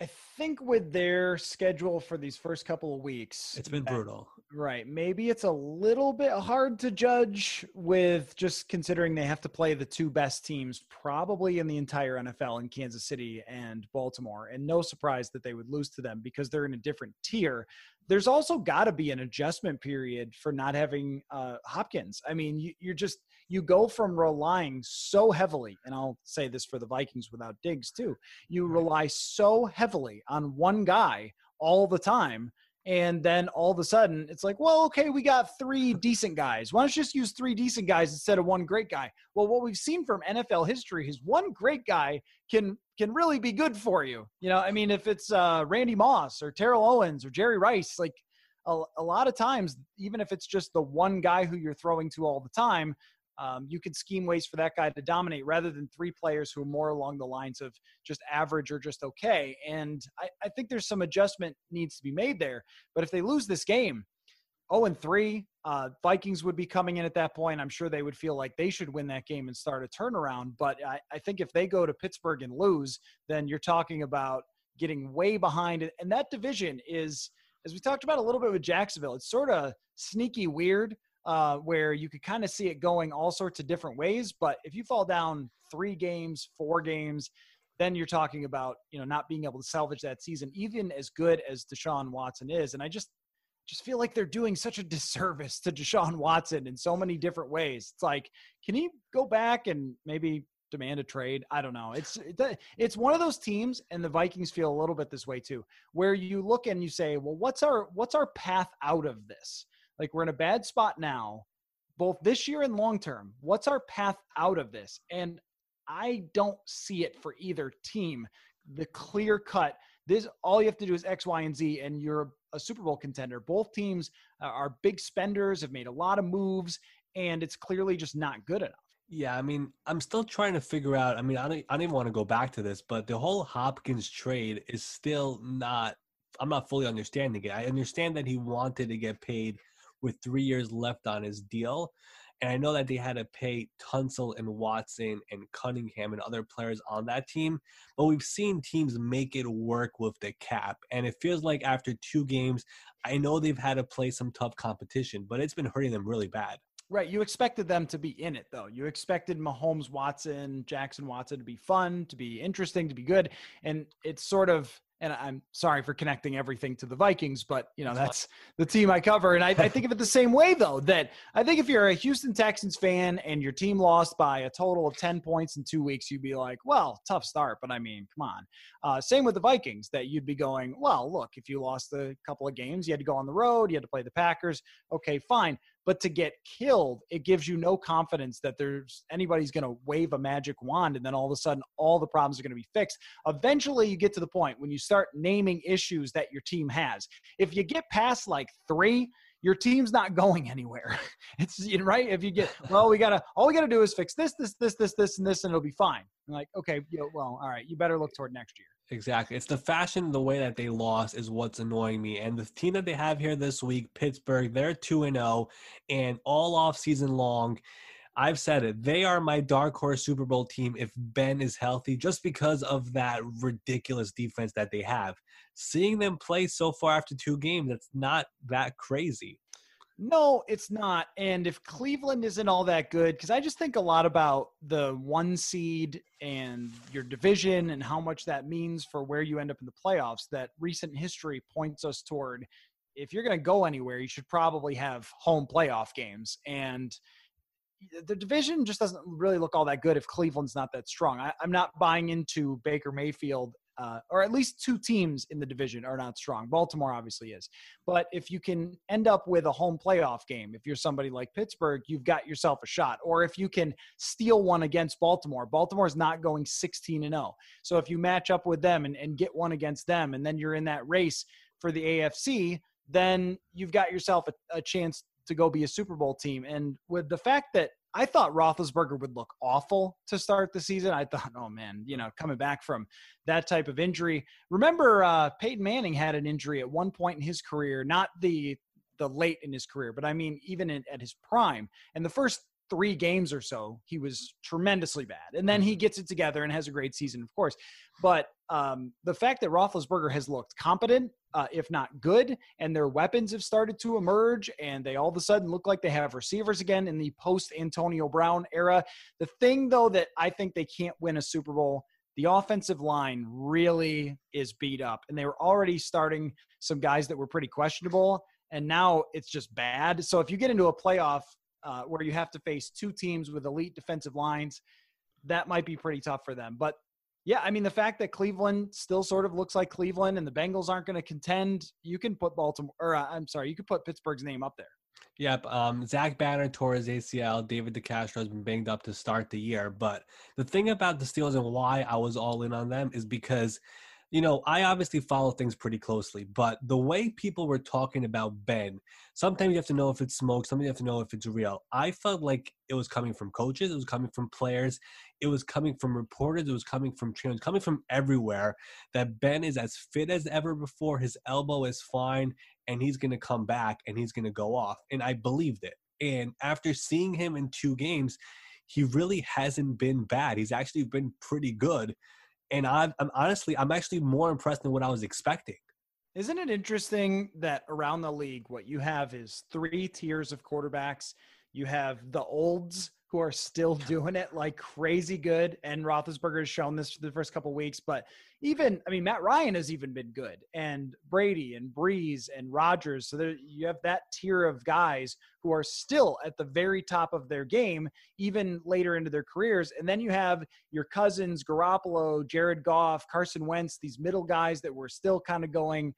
I think with their schedule for these first couple of weeks, It's been that- brutal. Right. Maybe it's a little bit hard to judge with just considering they have to play the two best teams probably in the entire NFL in Kansas City and Baltimore. And no surprise that they would lose to them because they're in a different tier. There's also got to be an adjustment period for not having uh, Hopkins. I mean, you, you're just, you go from relying so heavily, and I'll say this for the Vikings without Diggs too, you rely so heavily on one guy all the time and then all of a sudden it's like well okay we got three decent guys. Why don't you just use three decent guys instead of one great guy? Well what we've seen from nfl history is one great guy can can really be good for you you know i mean if it's uh, randy moss or terrell owens or jerry rice like a, a lot of times even if it's just the one guy who you're throwing to all the time um, you could scheme ways for that guy to dominate rather than three players who are more along the lines of just average or just okay. And I, I think there's some adjustment needs to be made there. But if they lose this game, 0 and 3, uh, Vikings would be coming in at that point. I'm sure they would feel like they should win that game and start a turnaround. But I, I think if they go to Pittsburgh and lose, then you're talking about getting way behind. And that division is, as we talked about a little bit with Jacksonville, it's sort of sneaky weird uh, where you could kind of see it going all sorts of different ways. But if you fall down three games, four games, then you're talking about you know not being able to salvage that season, even as good as Deshaun Watson is. And I just just feel like they're doing such a disservice to Deshaun Watson in so many different ways. It's like, can he go back and maybe demand a trade? I don't know. It's it's one of those teams, and the Vikings feel a little bit this way too, where you look and you say, well, what's our what's our path out of this? Like we're in a bad spot now, both this year and long term. What's our path out of this? And I don't see it for either team. The clear cut. This all you have to do is X, Y, and Z, and you're a Super Bowl contender. Both teams uh, are big spenders, have made a lot of moves, and it's clearly just not good enough. Yeah, I mean, I'm still trying to figure out. I mean, I don't, I don't even want to go back to this, but the whole Hopkins trade is still not. I'm not fully understanding it. I understand that he wanted to get paid with three years left on his deal. And I know that they had to pay Tunsil and Watson and Cunningham and other players on that team, but we've seen teams make it work with the cap. And it feels like after two games, I know they've had to play some tough competition, but it's been hurting them really bad. Right. You expected them to be in it, though. You expected Mahomes, Watson, Jackson Watson to be fun, to be interesting, to be good. And it's sort of and I'm sorry for connecting everything to the Vikings, but you know that's the team I cover, and I, I, think of it the same way though. That I think if you're a Houston Texans fan and your team lost by a total of ten points in two weeks, you'd be like, "Well, tough start," but I mean, come on. Uh, same with the Vikings, that you'd be going, "Well, look, if you lost a couple of games, you had to go on the road, you had to play the Packers. Okay, fine." But to get killed, it gives you no confidence that there's anybody's going to wave a magic wand and then all of a sudden all the problems are going to be fixed. Eventually, you get to the point when you start naming issues that your team has. If you get past like three, your team's not going anywhere. [laughs] It's right. If you get, well, we gotta, all we gotta do is fix this, this, this, this, this, and this, and it'll be fine. Like, okay, you know, well, all right, you better look toward next year. Exactly. It's the fashion, the way that they lost is what's annoying me. And the team that they have here this week, Pittsburgh, they're 2 and 0 and all off season long, I've said it. They are my dark horse Super Bowl team if Ben is healthy just because of that ridiculous defense that they have. Seeing them play so far after two games, that's not that crazy. No, it's not. And if Cleveland isn't all that good, because I just think a lot about the one seed and your division and how much that means for where you end up in the playoffs, that recent history points us toward if you're going to go anywhere, you should probably have home playoff games. And the division just doesn't really look all that good if Cleveland's not that strong. I, am not buying into Baker Mayfield uh, or at least two teams in the division are not strong. Baltimore obviously is. But if you can end up with a home playoff game, if you're somebody like Pittsburgh, you've got yourself a shot. Or if you can steal one against Baltimore, Baltimore is not going 16 and 0. So if you match up with them and, and get one against them, and then you're in that race for the AFC, then you've got yourself a, a chance to go be a Super Bowl team. And with the fact that I thought Roethlisberger would look awful to start the season. I thought, oh man, you know, coming back from that type of injury. Remember, uh, Peyton Manning had an injury at one point in his career, not the the late in his career, but I mean even in, at his prime. And the first three games or so, he was tremendously bad. And then he Mm-hmm. gets it together and has a great season, of course. But um, the fact that Roethlisberger has looked competent, uh, if not good, and their weapons have started to emerge, and they all of a sudden look like they have receivers again in the post Antonio Brown era. The thing, though, that I think they can't win a Super Bowl, the offensive line really is beat up, and they were already starting some guys that were pretty questionable, and now it's just bad. So if you get into a playoff uh, where you have to face two teams with elite defensive lines, that might be pretty tough for them. But yeah, I mean, the fact that Cleveland still sort of looks like Cleveland and the Bengals aren't going to contend, you can put Baltimore, or uh, I'm sorry, you could put Pittsburgh's name up there. Yep. Um, Zach Banner tore his ACL. David DeCastro has been banged up to start the year. But the thing about the Steelers and why I was all in on them is because, you know, I obviously follow things pretty closely. But the way people were talking about Ben, sometimes you have to know if it's smoke. Sometimes you have to know if it's real. I felt like it was coming from coaches. It was coming from players. It was coming from reporters. It was coming from trainers. Coming from everywhere. That Ben is as fit as ever before. His elbow is fine and he's going to come back and he's going to go off. And I believed it. And after seeing him in two games, he really hasn't been bad. He's actually been pretty good. And I've, I'm honestly, I'm actually more impressed than what I was expecting. Isn't it interesting that around the league, what you have is three tiers of quarterbacks? You have the olds who are still doing it like crazy good, and Roethlisberger has shown this for the first couple weeks. But even, I mean, Matt Ryan has even been good, and Brady and Brees and Rodgers. So there, you have that tier of guys who are still at the very top of their game, even later into their careers. And then you have your Cousins, Garoppolo, Jared Goff, Carson Wentz, these middle guys that were still kind of going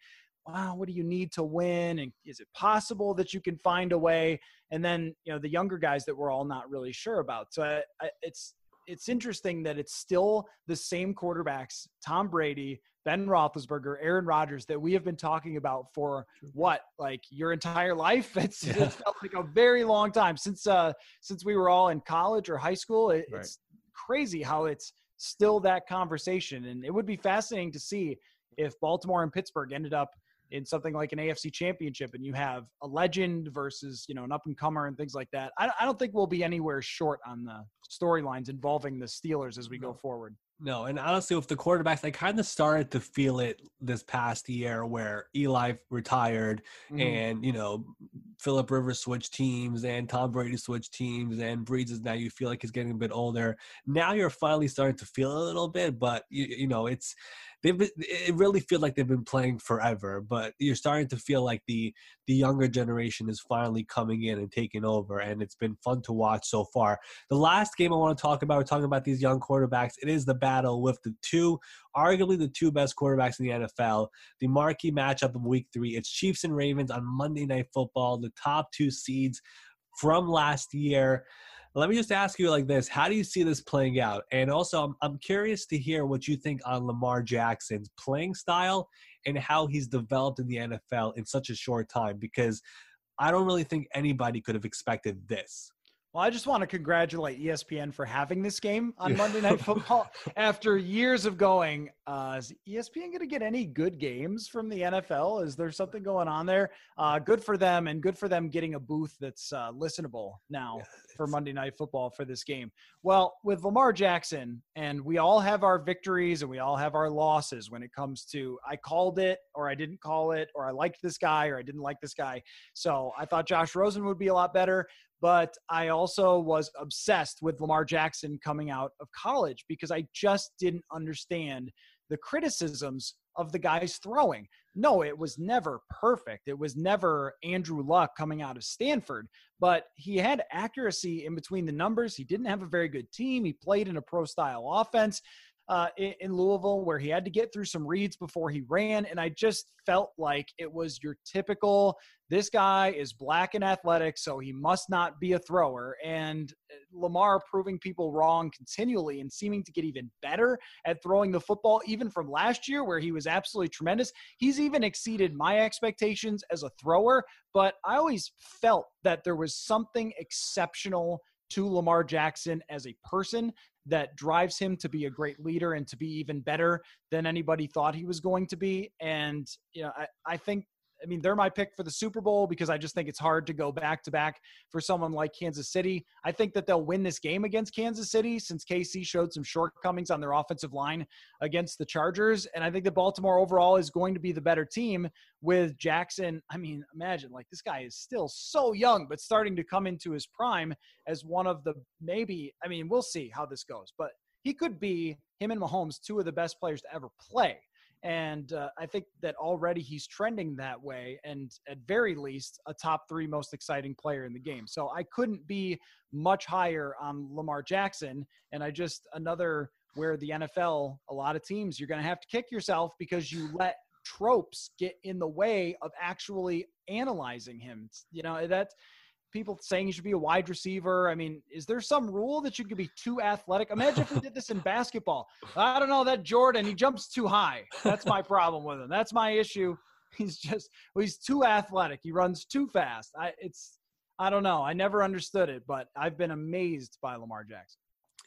wow, what do you need to win? And is it possible that you can find a way? And then, you know, the younger guys that we're all not really sure about. So I, I, it's, it's interesting that it's still the same quarterbacks, Tom Brady, Ben Roethlisberger, Aaron Rodgers, that we have been talking about for what, like your entire life? [laughs] It's, Yeah. it's felt like a very long time since, uh, since we were all in college or high school. It, Right. It's crazy how it's still that conversation. And it would be fascinating to see if Baltimore and Pittsburgh ended up in something like an AFC championship and you have a legend versus, you know, an up and comer and things like that. I, I don't think we'll be anywhere short on the storylines involving the Steelers as we go forward. No, and honestly, with the quarterbacks, I kind of started to feel it this past year where Eli retired Mhm. and, you know, Philip Rivers switched teams and Tom Brady switched teams and Brees is now you feel like he's getting a bit older. Now you're finally starting to feel a little bit, but, you, you know, it's, they've been, it really feels like they've been playing forever, but you're starting to feel like the, the younger generation is finally coming in and taking over and it's been fun to watch so far. The last game I want to talk about, we're talking about these young quarterbacks. It is the battle with the two, arguably the two best quarterbacks in the NFL. The marquee matchup of week three. It's Chiefs and Ravens on Monday Night Football, the top two seeds from last year. Let me just ask you like this How do you see this playing out? And also, I'm, I'm curious to hear what you think on Lamar Jackson's playing style and how he's developed in the NFL in such a short time because I don't really think anybody could have expected this. Well, I just want to congratulate ESPN for having this game on Monday Night [laughs] Football after years of going. Uh, is ESPN going to get any good games from the NFL? Is there something going on there? Uh, good for them, and good for them getting a booth that's uh, listenable now for Monday Night Football for this game. Well, with Lamar Jackson, and we all have our victories and we all have our losses when it comes to I called it or I didn't call it, or I liked this guy or I didn't like this guy. So I thought Josh Rosen would be a lot better but I also was obsessed with Lamar Jackson coming out of college because I just didn't understand the criticisms of the guys throwing. No, it was never perfect. It was never Andrew Luck coming out of Stanford, but he had accuracy in between the numbers. He didn't have a very good team. He played in a pro style offense. Uh, in, in Louisville, where he had to get through some reads before he ran. And I just felt like it was your typical this guy is black and athletic, so he must not be a thrower. And uh, Lamar proving people wrong continually and seeming to get even better at throwing the football, even from last year, where he was absolutely tremendous. He's even exceeded my expectations as a thrower, but I always felt that there was something exceptional to Lamar Jackson as a person that drives him to be a great leader and to be even better than anybody thought he was going to be. And, you know, I, I think I mean, they're my pick for the Super Bowl because I just think it's hard to go back to back for someone like Kansas City. I think that they'll win this game against Kansas City since KC showed some shortcomings on their offensive line against the Chargers. And I think that Baltimore overall is going to be the better team with Jackson. I mean, imagine like this guy is still so young, but starting to come into his prime as one of the maybe, I mean, we'll see how this goes, but he could be him and Mahomes, two of the best players to ever play. And uh, I think that already he's trending that way, and at very least, a top three most exciting player in the game. So I couldn't be much higher on Lamar Jackson. And I just, another where the NFL, a lot of teams, you're going to have to kick yourself because you let tropes get in the way of actually analyzing him. You know, that people saying he should be a wide receiver. I mean, is there some rule that you could be too athletic? Imagine if we did this in basketball. I don't know that Jordan, he jumps too high. That's my problem with him. That's my issue. [laughs] He's just well, he's too athletic. He runs too fast. I it's I don't know. I never understood it, but I've been amazed by Lamar Jackson.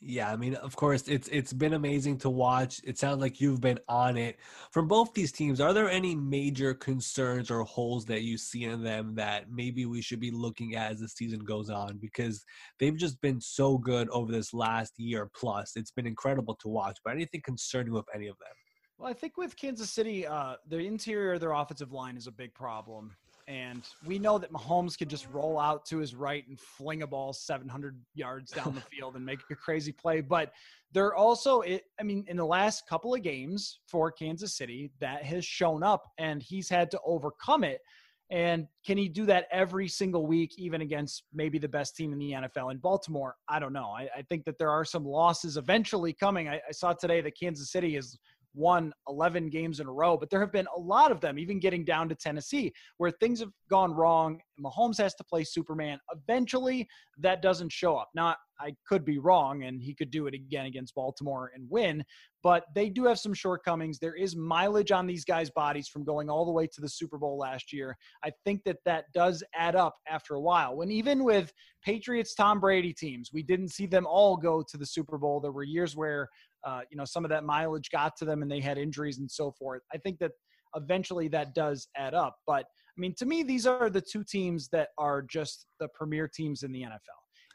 Yeah, I mean, of course, it's it's been amazing to watch. It sounds like you've been on it. From both these teams, are there any major concerns or holes that you see in them that maybe we should be looking at as the season goes on? Because they've just been so good over this last year plus. It's been incredible to watch. But anything concerning with any of them? Well, I think with Kansas City, uh, the interior their offensive line is a big problem. And we know that Mahomes can just roll out to his right and fling a ball 700 yards down the [laughs] field and make a crazy play. But they're also, I mean, in the last couple of games for Kansas City, that has shown up and he's had to overcome it. And can he do that every single week, even against maybe the best team in the NFL in Baltimore? I don't know. I, I think that there are some losses eventually coming. I, I saw today that Kansas City is won 11 games in a row, but there have been a lot of them, even getting down to Tennessee, where things have gone wrong. Mahomes has to play Superman. Eventually, that doesn't show up. Now, I could be wrong, and he could do it again against Baltimore and win, but they do have some shortcomings. There is mileage on these guys' bodies from going all the way to the Super Bowl last year. I think that that does add up after a while. When even with Patriots, Tom Brady teams, we didn't see them all go to the Super Bowl. There were years where uh, you know, some of that mileage got to them and they had injuries and so forth. I think that eventually that does add up. But I mean, to me, these are the two teams that are just the premier teams in the NFL.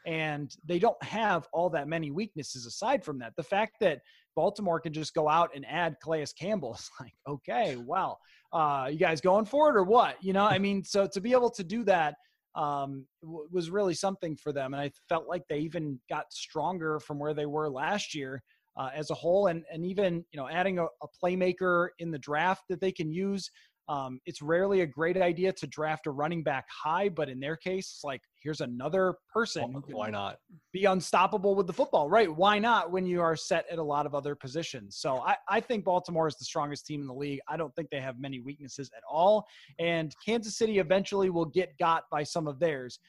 And they don't have all that many weaknesses aside from that. The fact that Baltimore can just go out and add Calais Campbell is [laughs] like, okay, well, uh, you guys going for it or what? You know, I [laughs] mean, so to be able to do that um, w- was really something for them. And I felt like they even got stronger from where they were last year uh, as a whole, and and even you know adding a, a playmaker in the draft that they can use. Um, it's rarely a great idea to draft a running back high, but in their case, it's like here's another person. Why not be unstoppable with the football? Right? Why not when you are set at a lot of other positions? So I, I think Baltimore is the strongest team in the league. I don't think they have many weaknesses at all. And Kansas City eventually will get got by some of theirs.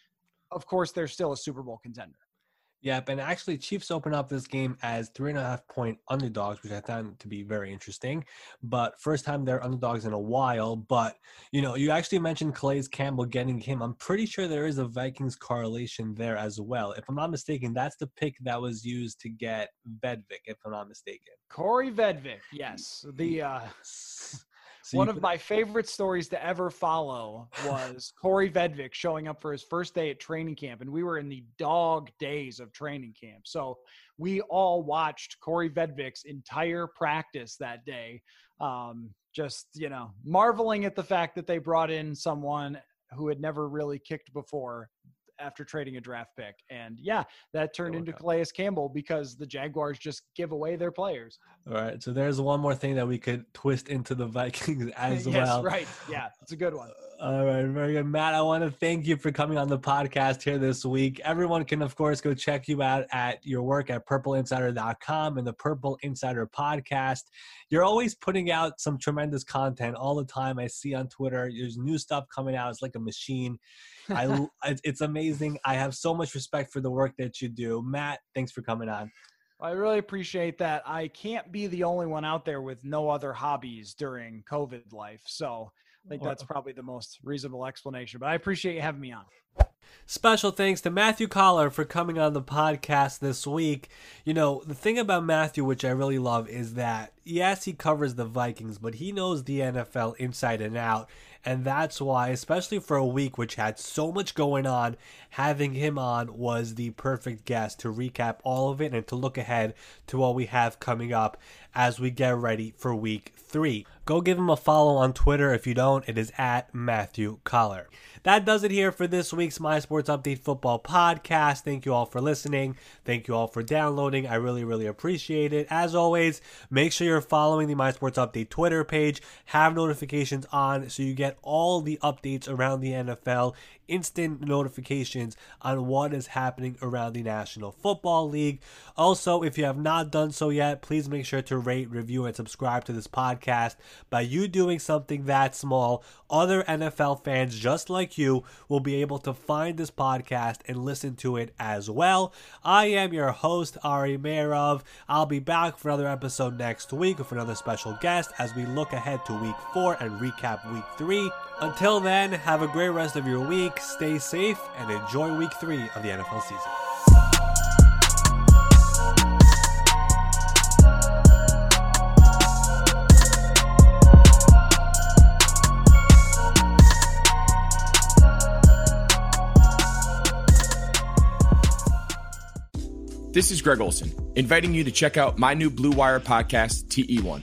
Of course, they're still a Super Bowl contender. Yep, and actually, Chiefs open up this game as three and a half point underdogs, which I found to be very interesting. But first time they're underdogs in a while. But you know, you actually mentioned Calais Campbell getting him. I'm pretty sure there is a Vikings correlation there as well. If I'm not mistaken, that's the pick that was used to get Vedvik. If I'm not mistaken, Kaare Vedvik, yes, the. uh so One of my favorite stories to ever follow was Kaare Vedvik showing up for his first day at training camp, and we were in the dog days of training camp. So we all watched Kaare Vedvik's entire practice that day. Um, just you know, marveling at the fact that they brought in someone who had never really kicked before after trading a draft pick. And yeah, that turned into Calais Campbell because the Jaguars just give away their players. All right. So there's one more thing that we could twist into the Vikings [laughs] as yes, well. Right. Yeah. It's a good one. Uh, all right, very good. Matt, I want to thank you for coming on the podcast here this week. Everyone can, of course, go check you out at your work at purpleinsider.com and the Purple Insider podcast. You're always putting out some tremendous content all the time. I see on Twitter, there's new stuff coming out. It's like a machine. I, [laughs] it's amazing. I have so much respect for the work that you do. Matt, thanks for coming on. I really appreciate that. I can't be the only one out there with no other hobbies during COVID life. So, I think that's probably the most reasonable explanation. But I appreciate you having me on. Special thanks to Matthew Coller for coming on the podcast this week. You know, the thing about Matthew, which I really love, is that yes, he covers the Vikings, but he knows the NFL inside and out. And that's why, especially for a week which had so much going on, having him on was the perfect guest to recap all of it and to look ahead to what we have coming up as we get ready for week three. Go give him a follow on Twitter. If you don't, it is at Matthew Coller. That does it here for this week's My Sports Update Football podcast. Thank you all for listening. Thank you all for downloading. I really, really appreciate it. As always, make sure you're following the My Sports Update Twitter page. Have notifications on so you get all the updates around the NFL instant notifications on what is happening around the National Football League. Also, if you have not done so yet, please make sure to rate, review, and subscribe to this podcast. By you doing something that small, other NFL fans just like you will be able to find this podcast and listen to it as well. I am your host, Ari Meirov. I'll be back for another episode next week with another special guest as we look ahead to week four and recap week three. Until then, have a great rest of your week, stay safe, and enjoy week three of the NFL season. This is Greg Olsen, inviting you to check out my new Blue Wire podcast, TE1,